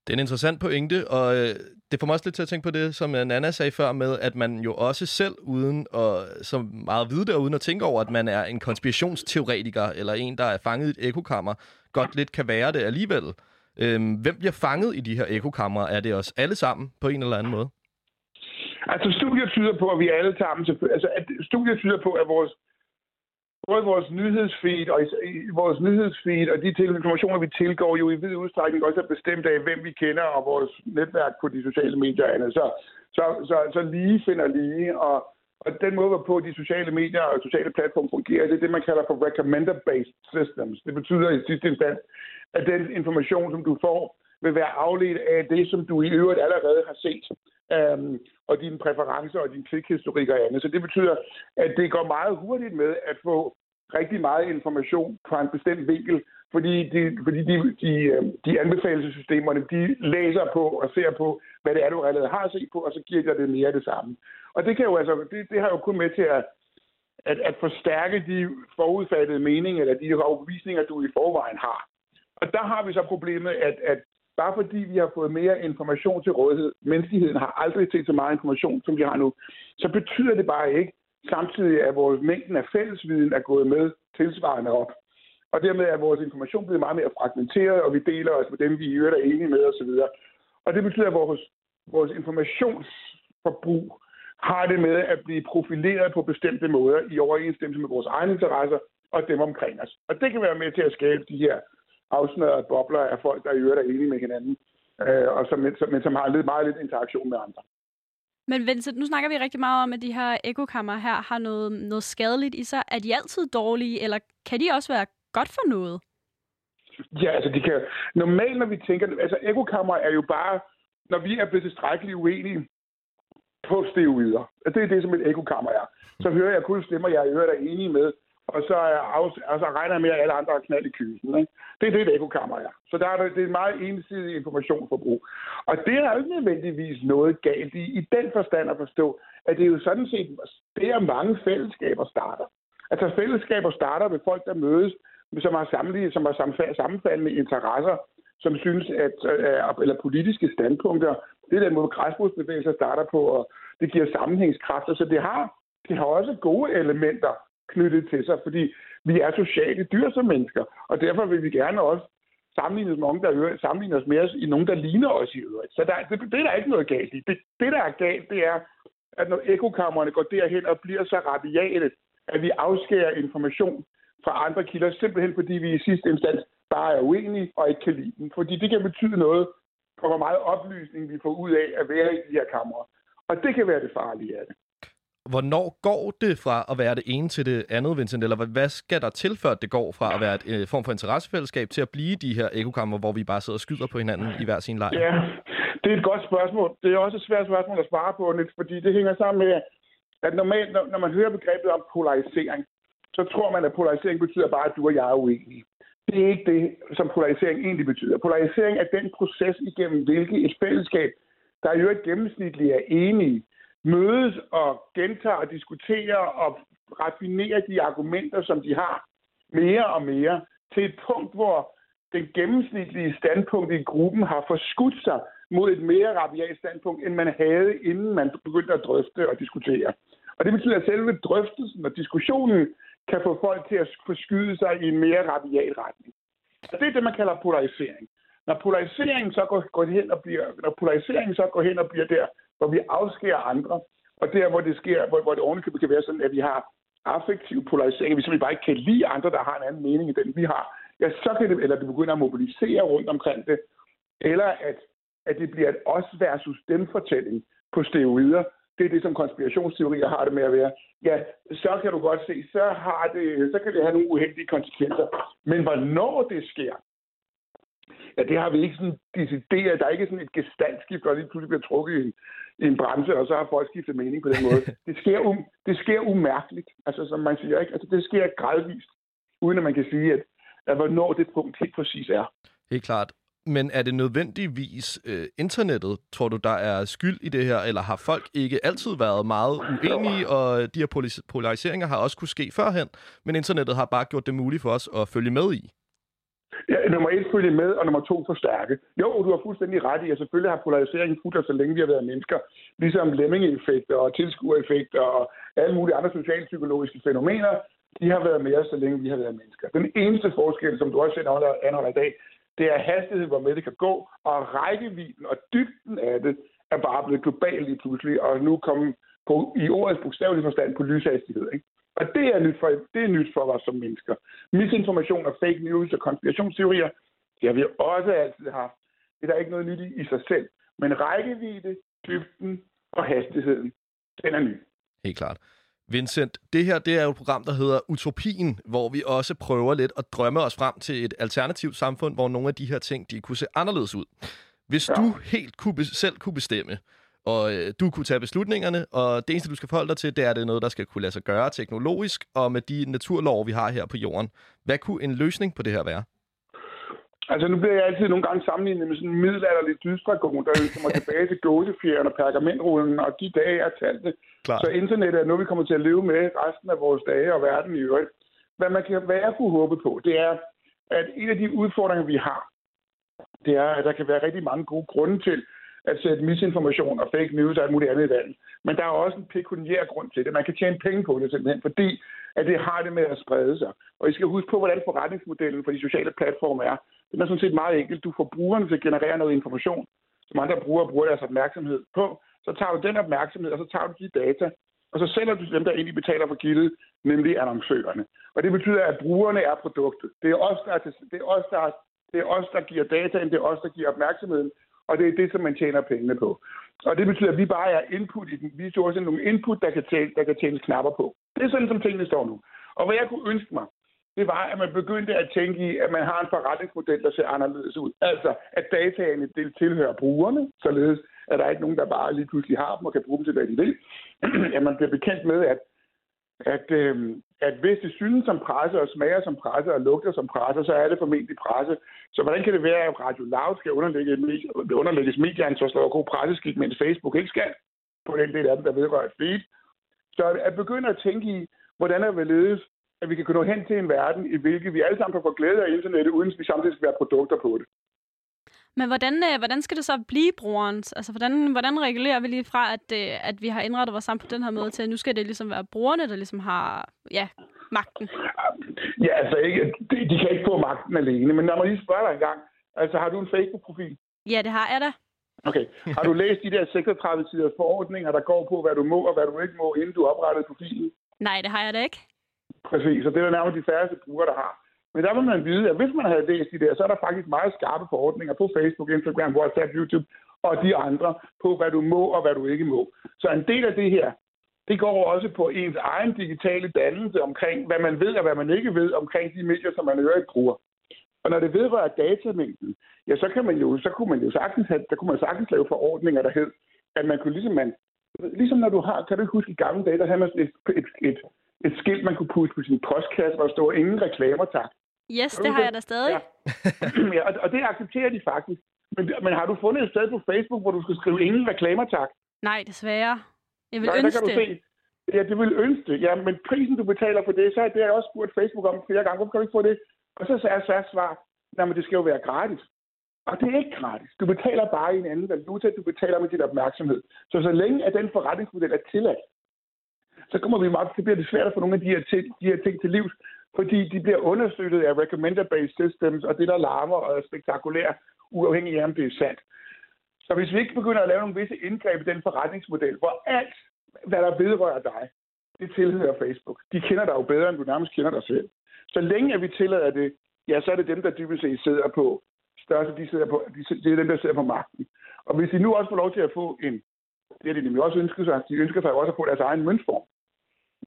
Det er en interessant pointe, og øh, det får mig også lidt til at tænke på det, som øh, Nana sagde før med, at man jo også selv uden at, så meget vide det, og uden at tænke over, at man er en konspirationsteoretiker, eller en, der er fanget i et ekokammer, godt lidt kan være det alligevel. Øhm, hvem bliver fanget i de her ekokammer? Er det os alle sammen på en eller anden måde? Altså studier tyder på, at vi alle sammen, altså at studier tyder på, at vores både vores nyhedsfeed og i vores nyhedsfeed og de informationer, vi tilgår, jo i vid udstrækning også er bestemt af, hvem vi kender og vores netværk på de sociale medier og andet. Så, så, så, så lige finder lige, og, og den måde, hvorpå de sociale medier og sociale platforme fungerer, det er det, man kalder for recommender-based systems. Det betyder i sidste instans, at den information, som du får, vil være afledt af det, som du i øvrigt allerede har set øhm, og dine præferencer og din klikhistorik og andet. Så det betyder, at det går meget hurtigt med at få rigtig meget information fra en bestemt vinkel, fordi de, fordi de, de, øhm, de anbefalelsessystemerne, de læser på og ser på, hvad det er, du allerede har set på, og så giver de det mere af det samme. Og det, kan jo altså, det, det har jo kun med til at, at, at forstærke de forudfattede meninger, eller de overbevisninger, du i forvejen har. Og der har vi så problemet, at, at bare fordi vi har fået mere information til rådighed, menneskeheden har aldrig set så meget information, som vi har nu, så betyder det bare ikke, samtidig at vores mængden af fællesviden er gået med tilsvarende op. Og dermed er vores information blevet meget mere fragmenteret, og vi deler os med dem, vi i øvrigt er enige med osv. Og det betyder, at vores, vores informationsforbrug har det med at blive profileret på bestemte måder i overensstemmelse med vores egne interesser og dem omkring os. Og det kan være med til at skabe de her afsnørede bobler af folk, der i øvrigt er enige med hinanden, øh, og som, som, men som har lidt, meget lidt interaktion med andre. Men Vincent, nu snakker vi rigtig meget om, at de her ekokammer her har noget, noget skadeligt i sig. Er de altid dårlige, eller kan de også være godt for noget? Ja, altså de kan... Normalt, når vi tænker... Altså ekokammer er jo bare, når vi er blevet tilstrækkeligt uenige på steroider. Det er det, som et ekokammer er. Så hører jeg kun stemmer, jeg i øvrigt er enige med, og så, er altså regner jeg med, at alle andre har knald i kysen. Ikke? Det er det, et ekokammer er. Så der er det, det er en meget ensidig informationsforbrug. Og det er jo ikke nødvendigvis noget galt i, i den forstand at forstå, at det er jo sådan set, det er mange fællesskaber starter. Altså fællesskaber starter ved folk, der mødes, som har, sammenlige, som har sammenfaldende interesser, som synes, at, øh, eller politiske standpunkter, det er den måde, græsbrugsbevægelser starter på, og det giver sammenhængskræfter. Så det har, det har også gode elementer, knyttet til sig, fordi vi er sociale dyr som mennesker, og derfor vil vi gerne også sammenligne os med nogen, der sammenligne os med os i nogen, der ligner os i øvrigt. Så der, det, det er der ikke noget galt i. Det, det, der er galt, det er, at når ekokammerne går derhen og bliver så rabiale, at vi afskærer information fra andre kilder, simpelthen fordi vi i sidste instans bare er uenige og ikke kan lide dem. Fordi det kan betyde noget for, hvor meget oplysning vi får ud af at være i de her kamre. Og det kan være det farlige af det. Hvornår går det fra at være det ene til det andet, Vincent? Eller hvad skal der til, før det går fra at være et øh, form for interessefællesskab til at blive de her ekokammer, hvor vi bare sidder og skyder på hinanden i hver sin lejr? Ja, Det er et godt spørgsmål. Det er også et svært spørgsmål at svare på, Niels, fordi det hænger sammen med, at normalt, når, når man hører begrebet om polarisering, så tror man, at polarisering betyder bare, at du og jeg er uenige. Det er ikke det, som polarisering egentlig betyder. Polarisering er den proces, igennem hvilket et fællesskab, der i øvrigt gennemsnitligt er enige, mødes og gentager og diskuterer og raffinerer de argumenter, som de har, mere og mere, til et punkt, hvor den gennemsnitlige standpunkt i gruppen har forskudt sig mod et mere rabiat standpunkt, end man havde, inden man begyndte at drøfte og diskutere. Og det betyder, at selve drøftelsen og diskussionen kan få folk til at forskyde sig i en mere rabiat retning. Og det er det, man kalder polarisering. Når polariseringen så går, går hen og bliver, når polariseringen så går hen og bliver der, hvor vi afskærer andre, og der, hvor det sker, hvor, hvor det ordentligt kan være sådan, at vi har affektiv polarisering, at vi bare ikke kan lide andre, der har en anden mening end den, vi har, ja, så kan det, eller det begynder at mobilisere rundt omkring det, eller at, at det bliver et os versus dem fortælling på steroider. Det er det, som konspirationsteorier har det med at være. Ja, så kan du godt se, så, har det, så kan det have nogle uheldige konsekvenser. Men hvornår det sker, ja, det har vi ikke sådan decideret. Der er ikke sådan et gestandskift, der lige pludselig bliver trukket i en, en bremse, og så har folk skiftet mening på den måde. Det sker, um, det sker umærkeligt, altså som man siger. Ikke? Altså, det sker gradvist, uden at man kan sige, at, at hvornår det punkt helt præcis er. Helt klart. Men er det nødvendigvis øh, internettet, tror du, der er skyld i det her, eller har folk ikke altid været meget uenige, og de her polariseringer har også kunne ske førhen, men internettet har bare gjort det muligt for os at følge med i? Ja, nummer et følge med, og nummer to forstærke. Jo, du har fuldstændig ret i, at selvfølgelig har polariseringen fulgt så længe vi har været mennesker. Ligesom lemmingeffekter og tilskuereffekter og alle mulige andre socialpsykologiske fænomener, de har været med os, så længe vi har været mennesker. Den eneste forskel, som du også selv anholder i dag, det er hastigheden, hvor med det kan gå, og rækkevidden og dybden af det er bare blevet global lige pludselig, og nu kommer på, i ordets bogstavelige forstand på lyshastighed. Ikke? Og det er, nyt for, det er nyt for os som mennesker. Misinformation og fake news og konspirationsteorier, det har vi også altid haft. Det er der ikke noget nyt i, i sig selv. Men rækkevidde, dybden og hastigheden, den er ny. Helt klart. Vincent, det her det er jo et program, der hedder Utopien, hvor vi også prøver lidt at drømme os frem til et alternativt samfund, hvor nogle af de her ting, de kunne se anderledes ud. Hvis ja. du helt kunne, selv kunne bestemme, og øh, du kunne tage beslutningerne, og det eneste, du skal forholde dig til, det er, at det er noget, der skal kunne lade sig gøre teknologisk, og med de naturlov, vi har her på jorden. Hvad kunne en løsning på det her være? Altså, nu bliver jeg altid nogle gange sammenlignet med sådan en middelalderlig dysdragon, der kommer tilbage til gåsefjeren og pergamentrullen, og de dage er talte. Så internet er noget, vi kommer til at leve med resten af vores dage og verden i øvrigt. Hvad, man kan, hvad jeg kunne håbe på, det er, at en af de udfordringer, vi har, det er, at der kan være rigtig mange gode grunde til at sætte misinformation og fake news og alt muligt andet i verden. Men der er også en pekuniær grund til det. Man kan tjene penge på det simpelthen, fordi at det har det med at sprede sig. Og I skal huske på, hvordan forretningsmodellen for de sociale platforme er. Den er sådan set meget enkelt. Du får brugerne til at generere noget information, som andre brugere bruger deres opmærksomhed på. Så tager du den opmærksomhed, og så tager du de data, og så sælger du dem, der egentlig betaler for gildet, nemlig annoncørerne. Og det betyder, at brugerne er produktet. Det er os, der, er til, det er os, der, det er os, der giver dataen, det er os, der giver opmærksomheden, og det er det, som man tjener pengene på. Og det betyder, at vi bare er input i den. Vi er også nogle input, der kan, tælle, der kan tjene knapper på. Det er sådan, som tingene står nu. Og hvad jeg kunne ønske mig, det var, at man begyndte at tænke i, at man har en forretningsmodel, der ser anderledes ud. Altså, at dataene det tilhører brugerne, således at der er ikke nogen, der bare lige pludselig har dem og kan bruge dem til, hvad de vil. at man bliver bekendt med, at, at, øh, at hvis det synes som presse, og smager som presse, og lugter som presse, så er det formentlig presse. Så hvordan kan det være, at Radio Loud skal underlægge, underlægges medieansvarslov og god presseskik, mens Facebook ikke skal? På den del af dem, der vedrører et feed. Så at begynde at tænke i, hvordan er det ledes, at vi kan nå hen til en verden, i hvilken vi alle sammen kan få glæde af internettet, uden at vi samtidig skal være produkter på det. Men hvordan, øh, hvordan skal det så blive brugerens? Altså, hvordan, hvordan regulerer vi lige fra, at, øh, at vi har indrettet vores samfund på den her måde, til at nu skal det ligesom være brugerne, der ligesom har ja, magten? Ja, altså ikke, de, de kan ikke få magten alene, men lad mig lige spørge dig en gang. Altså, har du en Facebook-profil? Ja, det har jeg da. Okay. Har du læst de der 36 siders forordninger, der går på, hvad du må og hvad du ikke må, inden du oprettede profilen? Nej, det har jeg da ikke. Præcis, og det er der nærmest de færreste brugere, der har. Men der vil man vide, at hvis man havde læst de der, så er der faktisk meget skarpe forordninger på Facebook, Instagram, WhatsApp, YouTube og de andre på, hvad du må og hvad du ikke må. Så en del af det her, det går også på ens egen digitale dannelse omkring, hvad man ved og hvad man ikke ved omkring de medier, som man øvrigt bruger. Og når det vedrører datamængden, ja, så, kan man jo, så kunne man jo sagtens, have, der kunne man sagtens lave forordninger, der hed, at man kunne ligesom, man, ligesom når du har, kan du huske i gamle dage, der havde man et, et, et, et skilt, man kunne putte på sin postkasse, hvor der stod ingen reklamer, tak. Yes, det har jeg da stadig. Ja. ja, og, og det accepterer de faktisk. Men, men har du fundet et sted på Facebook, hvor du skal skrive ingen reklamer, tak? Nej, desværre. Jeg vil Nej, ønske kan du det. se. Ja, det vil ønske det. Ja, men prisen, du betaler for det, så er det, jeg også spurgt Facebook om flere gange. Hvorfor kan du ikke få det? Og så sagde SAS svar, nej, men det skal jo være gratis. Og det er ikke gratis. Du betaler bare i en anden valuta, du betaler med din opmærksomhed. Så så længe at den forretningsmodel er tilladt, så kommer vi meget, det bliver det svært at få nogle af de her, ting, de her ting til livs, fordi de bliver understøttet af recommender-based systems, og det, der larmer og er spektakulært, uafhængig af, om det er sandt. Så hvis vi ikke begynder at lave nogle visse indgreb i den forretningsmodel, hvor alt, hvad der vedrører dig, det tilhører Facebook. De kender dig jo bedre, end du nærmest kender dig selv. Så længe at vi tillader det, ja, så er det dem, der dybest set sidder på største, de sidder på, de, det er dem, der sidder på magten. Og hvis de nu også får lov til at få en, det er de nemlig også ønsker sig, de ønsker sig også at få deres egen møntform,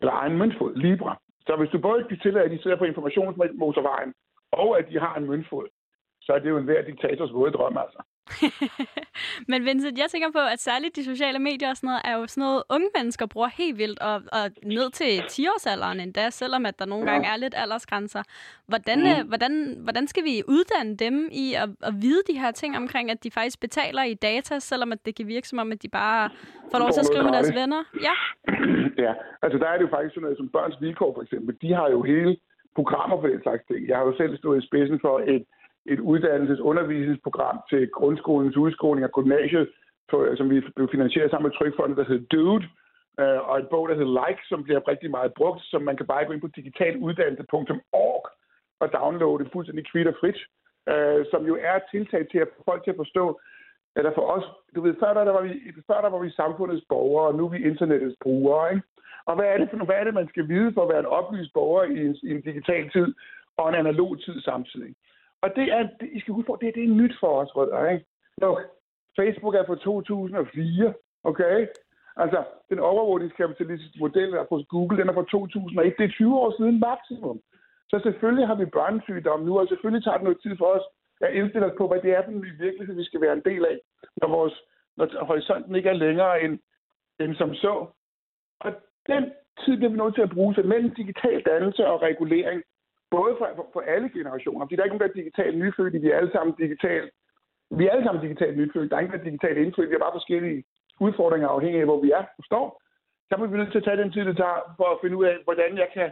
eller egen møntfod, Libra. Så hvis du både kan tillade, at de sidder på informationsmotorvejen, og at de har en møntfod, så er det jo en hver diktators våde drøm, altså. Men Vincent, jeg tænker på, at særligt de sociale medier og sådan noget, er jo sådan noget, unge mennesker bruger helt vildt, og, og ned til 10-årsalderen endda, selvom at der nogle Ja. gange er lidt aldersgrænser. Hvordan, mm. hvordan, hvordan skal vi uddanne dem i at, at vide de her ting omkring, at de faktisk betaler i data, selvom at det kan virke som om, at de bare får lov til at skrive med deres venner? Ja. ja, altså der er det jo faktisk sådan noget som Børns Vilkår for eksempel. De har jo hele programmer for den slags ting. Jeg har jo selv stået i spidsen for et, et uddannelses- undervisningsprogram til grundskolens udskoling og gymnasiet, som vi blev finansieret sammen med Trykfonden, der hed Dude, øh, og et bog, der hed Like, som bliver rigtig meget brugt, som man kan bare gå ind på digitaluddannelse.org og downloade fuldstændig kvit og frit, øh, som jo er et tiltag til at få folk til at forstå, eller for os, du ved, før der, der, var vi, før der var vi samfundets borgere, og nu er vi internettets brugere, ikke? Og hvad er, det for, hvad er det, man skal vide for at være en oplyst borger i en, i en digital tid og en analog tid samtidig? Og det er, det, I skal huske på, det, det er nyt for os, Rødder, ikke? Jo, Facebook er fra 2004, okay? Altså, den overvågningskapitalistiske model, der er på Google, den er fra 2001. Det er 20 år siden maksimum. Så selvfølgelig har vi børnesygdomme nu, og selvfølgelig tager det noget tid for os at indstille os på, hvad det er for en ny virkelighed, vi skal være en del af, når, vores, når horisonten ikke er længere end, end som så. Og den tid bliver vi nødt til at bruge så mellem digital dannelse og regulering, både for, for, for alle generationer. Fordi der er ikke nogen, der er digitalt nyfødte, vi er alle sammen digitalt vi er alle sammen digitalt nyfødte. Der er ingen, der er digitalt indfødt. Vi har bare forskellige udfordringer afhængig af, hvor vi er og står. Så er vi nødt til at tage den tid, det tager for at finde ud af, hvordan jeg kan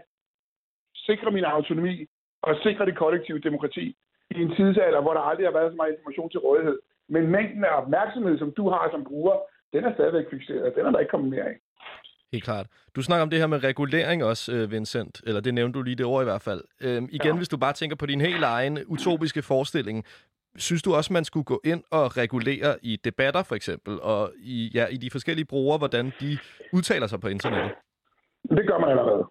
sikre min autonomi og sikre det kollektive demokrati i en tidsalder, hvor der aldrig har været så meget information til rådighed. Men mængden af opmærksomhed, som du har som bruger, den er stadigvæk fixeret. Den er der ikke kommet mere af. Helt klart. Du snakker om det her med regulering også, øh, Vincent. Eller det nævnte du lige det ord i hvert fald. Øhm, igen, Ja. hvis du bare tænker på din helt egen utopiske forestilling. Synes du også, man skulle gå ind og regulere i debatter for eksempel, og i, ja, i de forskellige brugere, hvordan de udtaler sig på internettet? Det gør man allerede.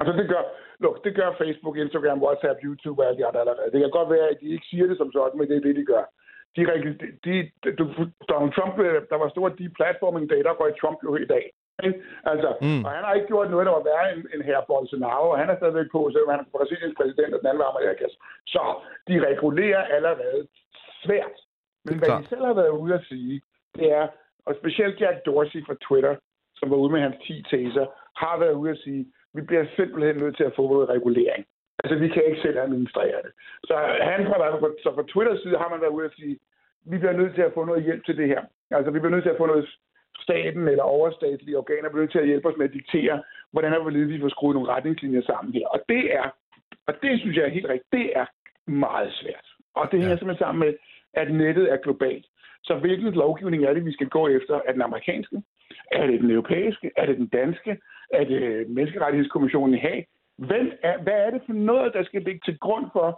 Altså det gør, look, det gør Facebook, Instagram, WhatsApp, YouTube og alle de andre allerede. Det kan godt være, at de ikke siger det som sådan, men det er det, de gør. De, de, de, Donald Trump, øh, der var stor deplatforming day, der går Trump jo i dag. Ikke? Altså, Mm. og han har ikke gjort noget, der var værre end, end herre Bolsonaro, og han er stadigvæk på, selvom han er Brasiliens præsident, og den anden var Amerikas. Så de regulerer allerede svært. Men hvad de selv har været ude at sige, det er, og specielt Jack Dorsey fra Twitter, som var ude med hans 10 teser, har været ude at sige, vi bliver simpelthen nødt til at få noget regulering. Altså, vi kan ikke selv administrere det. Så, han fra, så fra Twitters side har man været ude at sige, vi bliver nødt til at få noget hjælp til det her. Altså, vi bliver nødt til at få noget staten eller overstatlige organer bliver nødt til at hjælpe os med at diktere, hvordan er det, vi får skruet nogle retningslinjer sammen her. Og det er, og det synes jeg er helt rigtigt, det er meget svært. Og det hænger Ja. simpelthen sammen med, at nettet er globalt. Så hvilken lovgivning er det, vi skal gå efter? Er den amerikanske? Er det den europæiske? Er det den danske? Er det Menneskerettighedskommissionen i Haag? Hvem er, hvad er det for noget, der skal ligge til grund for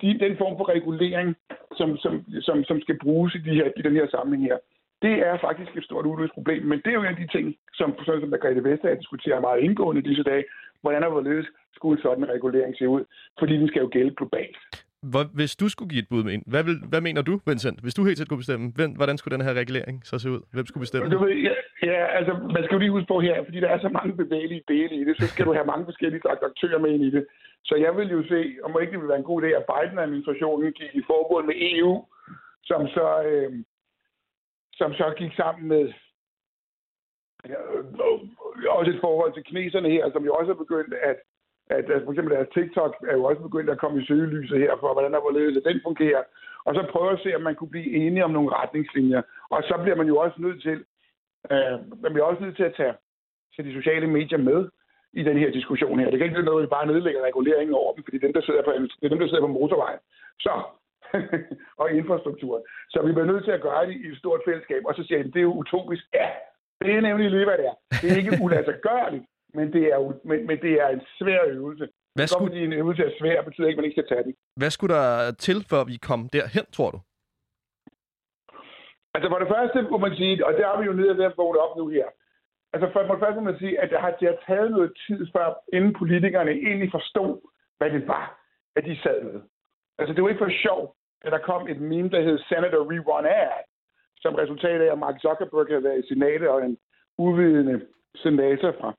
de, den form for regulering, som, som, som, som skal bruges i, de her, i den her sammenhæng her? Det er faktisk et stort uløst problem, men det er jo en af de ting, som, sådan som Margrethe Vestager diskuterer meget indgående disse dage, hvordan og hvorledes skulle sådan en regulering se ud, fordi den skal jo gælde globalt. Hvor, hvis du skulle give et bud med en, hvad, vil, hvad mener du, Vincent? Hvis du helt selv kunne bestemme, hvem, hvordan skulle den her regulering så se ud? Hvem skulle bestemme? Du ved, ja, ja, altså, man skal jo lige huske på her, fordi der er så mange bevægelige dele i det, så skal du have mange forskellige slags aktører med ind i det. Så jeg vil jo se, om ikke det ville være en god idé, at Biden-administrationen gik i forbund med EU, som så, øh, som så gik sammen med ja, øh, også et forhold til kineserne her, som jo også er begyndt at, at, at for eksempel deres TikTok er jo også begyndt at komme i søgelyset her for, hvordan der hvorledes den fungerer. Og så prøve at se, om man kunne blive enige om nogle retningslinjer. Og så bliver man jo også nødt til, øh, man bliver også nødt til at tage, tage de sociale medier med i den her diskussion her. Det kan ikke være noget, at vi bare nedlægger reguleringen over dem, fordi dem, der sidder på, det er dem, der sidder på motorvejen. Så, og infrastrukturen. Så vi bliver nødt til at gøre det i et stort fællesskab. Og så siger jeg, det er jo utopisk. Ja, det er nemlig lige, hvad det er. Det er ikke uladsiggørligt, men det er, jo, men, men det er en svær øvelse. Hvad Så skulle, fordi en øvelse er svær, betyder ikke, at man ikke skal tage den. hvad skulle der til, før vi kom derhen, tror du? Altså for det første må man sige, og der er vi jo nede ved at vågne op nu her. Altså for, for det første må man sige, at det har, det har taget noget tid, før inden politikerne egentlig forstod, hvad det var, at de sad med. Altså det var ikke for sjov, at der kom et meme, der hed Senator Rerun Ad, som resultat af, at Mark Zuckerberg havde været i senatet, og en uvidende senator fra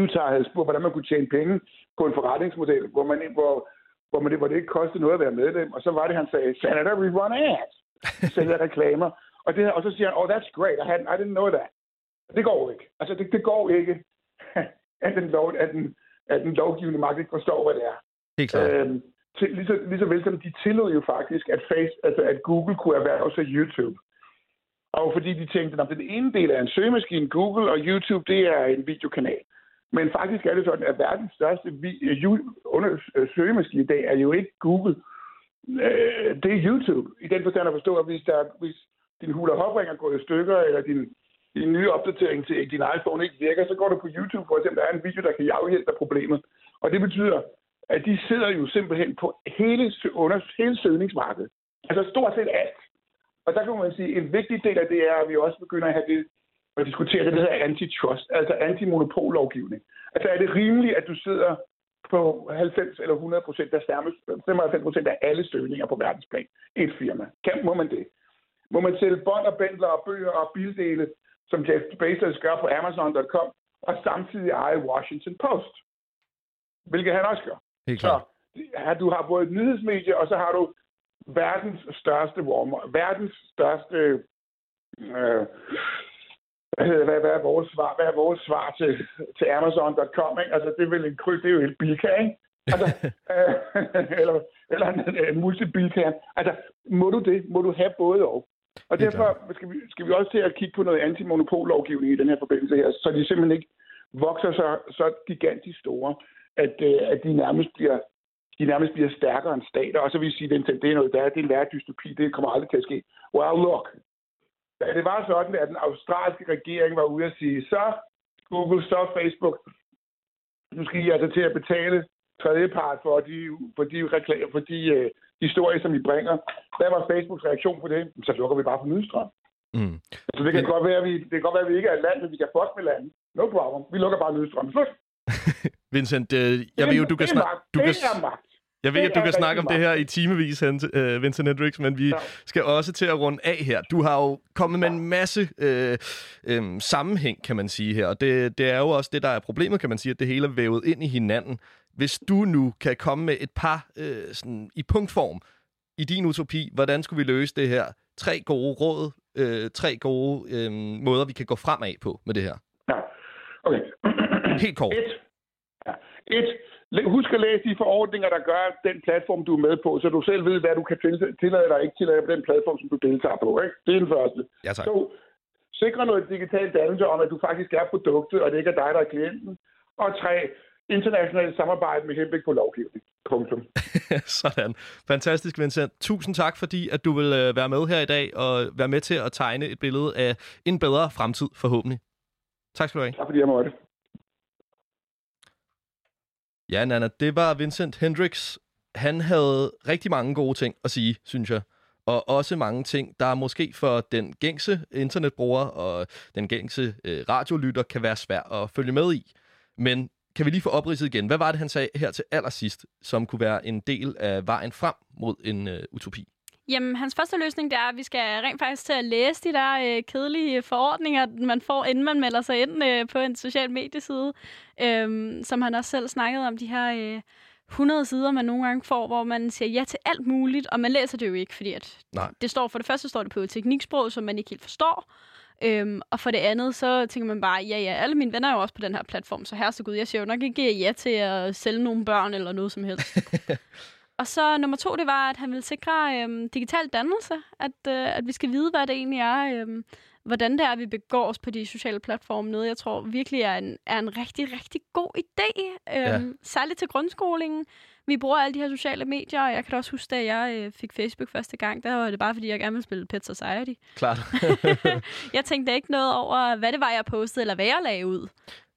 Utah havde spurgt, hvordan man kunne tjene penge på en forretningsmodel, hvor, man, hvor, hvor, man, hvor det ikke kostede noget at være medlem. Og så var det, han sagde, Senator Rerun Ads sælger reklamer. Og, det, og så siger han, oh, that's great, I, hadn't, I didn't know that. Det går ikke. Altså, det, det går ikke, at den, lov, at, den, at den lovgivende magt ikke forstår, hvad det er. Helt klart. Øhm, til, lige, så, lige så vel som de tillod jo faktisk, at, face, altså, at Google kunne erhverve sig YouTube. Og fordi de tænkte, at den ene del er en søgemaskine, Google, og YouTube, det er en videokanal. Men faktisk er det sådan, at verdens største vi- øh, under, øh, søgemaskine i dag er jo ikke Google. Øh, det er YouTube. I den forstand at forstå, at hvis, der, hvis din hula hopringer går i stykker, eller din, din nye opdatering til din iPhone ikke virker, så går du på YouTube for eksempel, der er en video, der kan afhjælpe problemet. Og det betyder, at de sidder jo simpelthen på hele, under, hele søgningsmarkedet. Altså stort set alt. Og der kan man sige, at en vigtig del af det er, at vi også begynder at have det at diskutere det, der hedder antitrust, altså antimonopollovgivning. Altså er det rimeligt, at du sidder på 90 eller 100 procent, der stærmest 95 procent af alle støvninger på verdensplan i et firma? Kan, må man det? Må man sælge bånd og bændler og bøger og bildele, som Jeff Bezos gør på Amazon.com, og samtidig eje Washington Post? Hvilket han også gør. Helt Så klart. ja, du har både et nyhedsmedie, og så har du verdens største Walmart, verdens største... Øh, hvad, hedder, hvad, hvad, er vores svar, hvad er vores svar til, til Amazon.com? Ikke? Altså, det er vel en kryds, det er jo et bilka, ikke? Altså, øh, eller, eller en, en multibilkan. Altså, må du det? Må du have både og? Og er derfor skal vi, skal vi også til at kigge på noget antimonopollovgivning i den her forbindelse her, så de simpelthen ikke vokser så, så gigantisk store, at, øh, at de nærmest bliver de nærmest bliver stærkere end stater. Og så vil jeg sige, at det er noget, der er, det er en værre dystopi. Det kommer aldrig til at ske. Well, look. Da det var sådan, at den australske regering var ude at sige, så Google, så Facebook, nu skal I altså til at betale tredjepart for de, for de, reklamer, for de uh, historier, som I bringer. Hvad var Facebooks reaktion på det? Så lukker vi bare for nyhedsstrøm. Mm. Altså, det kan, godt være, at vi, det kan godt være, at vi ikke er et land, men vi kan fuck med landet. No problem. Vi lukker bare nyhedsstrøm. Slut. Vincent, øh, jeg ved jo, du kan, det snak- magt. du kan, Det jeg ved, det at du kan snakke om det her i timevis, øh, Vincent Hendricks, men vi Ja. skal også til at runde af her. Du har jo kommet med en masse øh, øh, sammenhæng, kan man sige her, og det, det er jo også det, der er problemet, kan man sige, at det hele er vævet ind i hinanden. Hvis du nu kan komme med et par øh, sådan, i punktform i din utopi, hvordan skulle vi løse det her? Tre gode råd, øh, tre gode øh, måder, vi kan gå fremad på med det her. Ja. Okay. Helt kort. Et. Ja. Et. Husk at læse de forordninger, der gør den platform, du er med på, så du selv ved, hvad du kan til- tillade dig og ikke tillade på den platform, som du deltager på. Ikke? Det er den første. Ja, tak. To. Sikre noget digitalt dannelse om, at du faktisk er produktet, og det ikke er dig, der er klienten. Og tre. Internationalt samarbejde med henblik på lovgivning. Punktum. Sådan. Fantastisk, Vincent. Tusind tak, fordi at du vil øh, være med her i dag og være med til at tegne et billede af en bedre fremtid, forhåbentlig. Tak skal du have. Tak fordi jeg måtte. Ja, Nana, det var Vincent Hendricks. Han havde rigtig mange gode ting at sige, synes jeg. Og også mange ting, der måske for den gængse internetbruger og den gængse øh, radiolytter kan være svært at følge med i. Men kan vi lige få opridset igen. Hvad var det, han sagde her til allersidst, som kunne være en del af vejen frem mod en øh, utopi? Jamen, hans første løsning det er, at vi skal rent faktisk til at læse de der øh, kedelige forordninger, man får, inden man melder sig ind øh, på en social medieside. Øhm, som han også selv snakkede om, de her øh, 100 sider, man nogle gange får, hvor man siger ja til alt muligt, og man læser det jo ikke, fordi at Nej. det står for det første står det på et tekniksprog, som man ikke helt forstår. Øhm, og for det andet, så tænker man bare, ja, ja, alle mine venner er jo også på den her platform, så herregud, jeg siger jo nok ikke ja til at sælge nogle børn eller noget som helst. og så nummer to, det var, at han ville sikre øhm, digital dannelse, at, øh, at vi skal vide, hvad det egentlig er, øhm, hvordan det er, vi begår os på de sociale platforme. Noget, jeg tror virkelig er en, er en rigtig, rigtig god idé, øhm, ja. særligt til grundskolingen. Vi bruger alle de her sociale medier, og jeg kan da også huske, da jeg øh, fik Facebook første gang, der var det bare, fordi jeg gerne ville spille Pet Society. Klart. Jeg tænkte ikke noget over, hvad det var, jeg postede, eller hvad jeg lagde ud.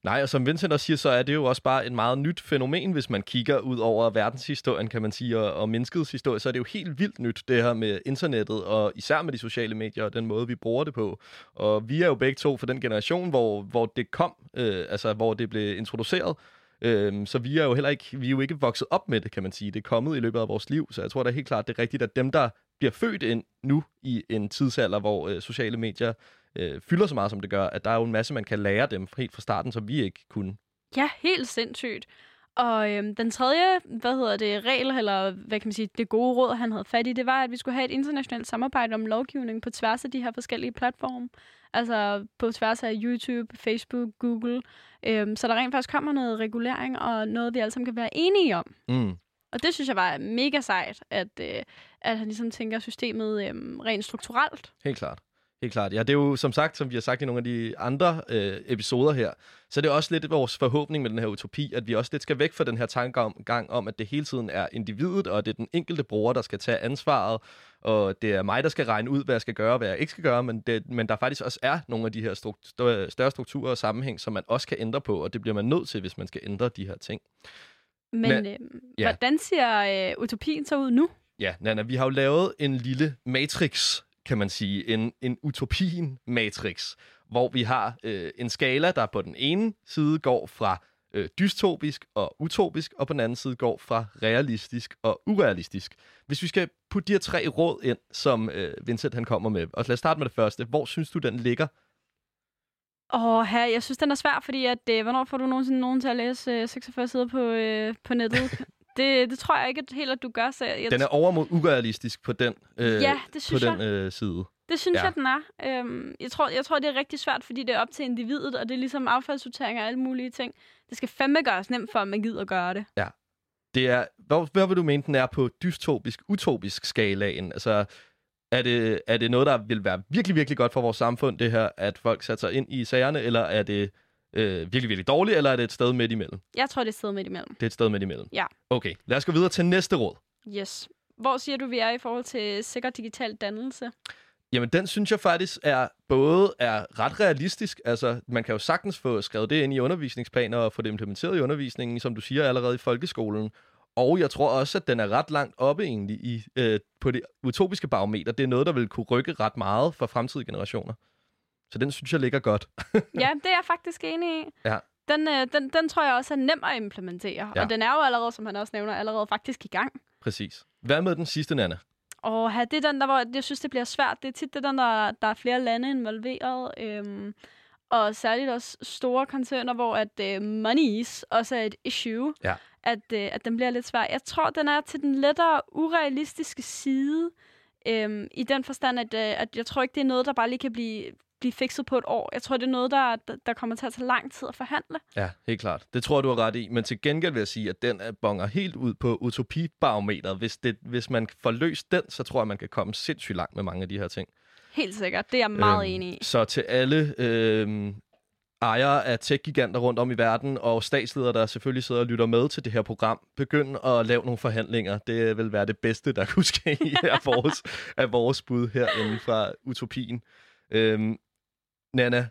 Nej, og som Vincent også siger, så er det jo også bare et meget nyt fænomen, hvis man kigger ud over verdenshistorien, kan man sige, og, og menneskets historie, så er det jo helt vildt nyt, det her med internettet, og især med de sociale medier, og den måde, vi bruger det på. Og vi er jo begge to for den generation, hvor, hvor det kom, øh, altså hvor det blev introduceret, Øhm, så vi er jo heller ikke, vi er jo ikke vokset op med det, kan man sige. Det er kommet i løbet af vores liv, så jeg tror da helt klart, det er rigtigt, at dem, der bliver født ind nu i en tidsalder, hvor øh, sociale medier øh, fylder så meget, som det gør, at der er jo en masse, man kan lære dem helt fra starten, som vi ikke kunne. Ja, helt sindssygt. Og øhm, den tredje, hvad hedder det, regel, eller hvad kan man sige, det gode råd, han havde fat i, det var, at vi skulle have et internationalt samarbejde om lovgivning på tværs af de her forskellige platforme. Altså på tværs af YouTube, Facebook, Google. Øhm, så der rent faktisk kommer noget regulering, og noget, vi alle sammen kan være enige om. Mm. Og det synes jeg var mega sejt, at, øh, at han ligesom tænker systemet øh, rent strukturelt. Helt klart. Helt klart. Ja, det er jo som sagt, som vi har sagt i nogle af de andre øh, episoder her, så det er også lidt vores forhåbning med den her utopi, at vi også lidt skal væk fra den her tankegang om, at det hele tiden er individet, og det er den enkelte bruger, der skal tage ansvaret, og det er mig, der skal regne ud, hvad jeg skal gøre, og hvad jeg ikke skal gøre, men, det, men der faktisk også er nogle af de her struk- større, strukturer og sammenhæng, som man også kan ændre på, og det bliver man nødt til, hvis man skal ændre de her ting. Men, Men- Men øh, ja. hvordan ser øh, utopien så ud nu? Ja, Nana, vi har jo lavet en lille matrix, kan man sige. En, en utopien-matrix, hvor vi har øh, en skala, der på den ene side går fra øh, dystopisk og utopisk, og på den anden side går fra realistisk og urealistisk. Hvis vi skal putte de her tre råd ind, som øh, Vincent han kommer med, og lad os starte med det første. Hvor synes du, den ligger? Åh, her, jeg synes, den er svær, fordi at, øh, hvornår får du nogensinde nogen til at læse øh, 46 sider på, øh, på nettet? det, det tror jeg ikke at helt, at du gør. Så jeg, Den er over mod urealistisk på den, øh, ja, det på synes den jeg. øh, side. Det synes Ja. ja. jeg, den er. Øhm, jeg, tror, jeg tror, det er rigtig svært, fordi det er op til individet, og det er ligesom affaldssortering og alle mulige ting. Det skal fandme gøres nemt for, at man gider gøre det. Det er, hvor, hvor vil du mene, den er på dystopisk, utopisk skalaen? Altså, er det, er det noget, der vil være virkelig, virkelig godt for vores samfund, det her, at folk sætter sig ind i sagerne, eller er det øh, virkelig, virkelig dårligt, eller er det et sted midt imellem? Jeg tror, det er et sted midt imellem. Det er et sted midt imellem. Ja. Okay, lad os gå videre til næste råd. Yes. Hvor siger du, vi er i forhold til sikker digital dannelse? Jamen, den synes jeg faktisk er både er ret realistisk. Altså, man kan jo sagtens få skrevet det ind i undervisningsplaner og få det implementeret i undervisningen, som du siger, allerede i folkeskolen. Og jeg tror også, at den er ret langt oppe egentlig i, øh, på det utopiske barometer. Det er noget, der vil kunne rykke ret meget for fremtidige generationer. Så den synes jeg ligger godt. ja, det er jeg faktisk enig i. Ja. Den, øh, den, den tror jeg også er nem at implementere. Ja. Ja. Og den er jo allerede, som han også nævner, allerede faktisk i gang. Præcis. Hvad med den sidste, Nana? Og her, det er den, der, hvor jeg synes, det bliver svært. Det er tit det den, der, der er flere lande involveret. Øhm, og særligt også store koncerner, hvor at øh, monies også er et issue. Ja. At, øh, at den bliver lidt svær. Jeg tror, den er til den lettere urealistiske side. Øhm, I den forstand, at, øh, at jeg tror ikke, det er noget, der bare lige kan blive, blive fikset på et år. Jeg tror, det er noget, der, der- kommer til at tage lang tid at forhandle. Ja, helt klart. Det tror jeg, du har ret i. Men til gengæld vil jeg sige, at den er bonger helt ud på utopibarometeret. Hvis, det, hvis man får løst den, så tror jeg, man kan komme sindssygt langt med mange af de her ting. Helt sikkert. Det er jeg meget Øhm, enig i. Så til alle øhm, ejere af tech-giganter rundt om i verden, og statsledere, der selvfølgelig sidder og lytter med til det her program, begynd at lave nogle forhandlinger. Det vil være det bedste, der kunne ske af vores, af vores bud herinde fra utopien. Øhm, Nana,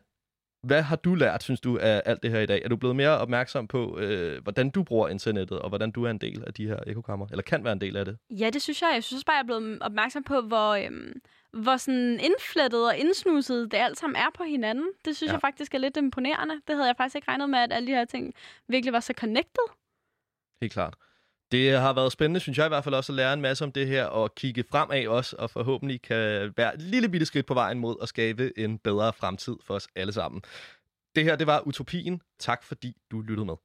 hvad har du lært, synes du, af alt det her i dag? Er du blevet mere opmærksom på, øh, hvordan du bruger internettet, og hvordan du er en del af de her ekokammer, eller kan være en del af det? Ja, det synes jeg. Jeg synes bare, jeg er blevet opmærksom på, hvor, øhm, hvor sådan indflettet og indsnuset det alt sammen er på hinanden. Det synes Ja. jeg faktisk er lidt imponerende. Det havde jeg faktisk ikke regnet med, at alle de her ting virkelig var så connected. Helt klart. Det har været spændende, synes jeg i hvert fald også, at lære en masse om det her, og kigge fremad også, og forhåbentlig kan være et lille bitte skridt på vejen mod at skabe en bedre fremtid for os alle sammen. Det her, det var Utopien. Tak fordi du lyttede med.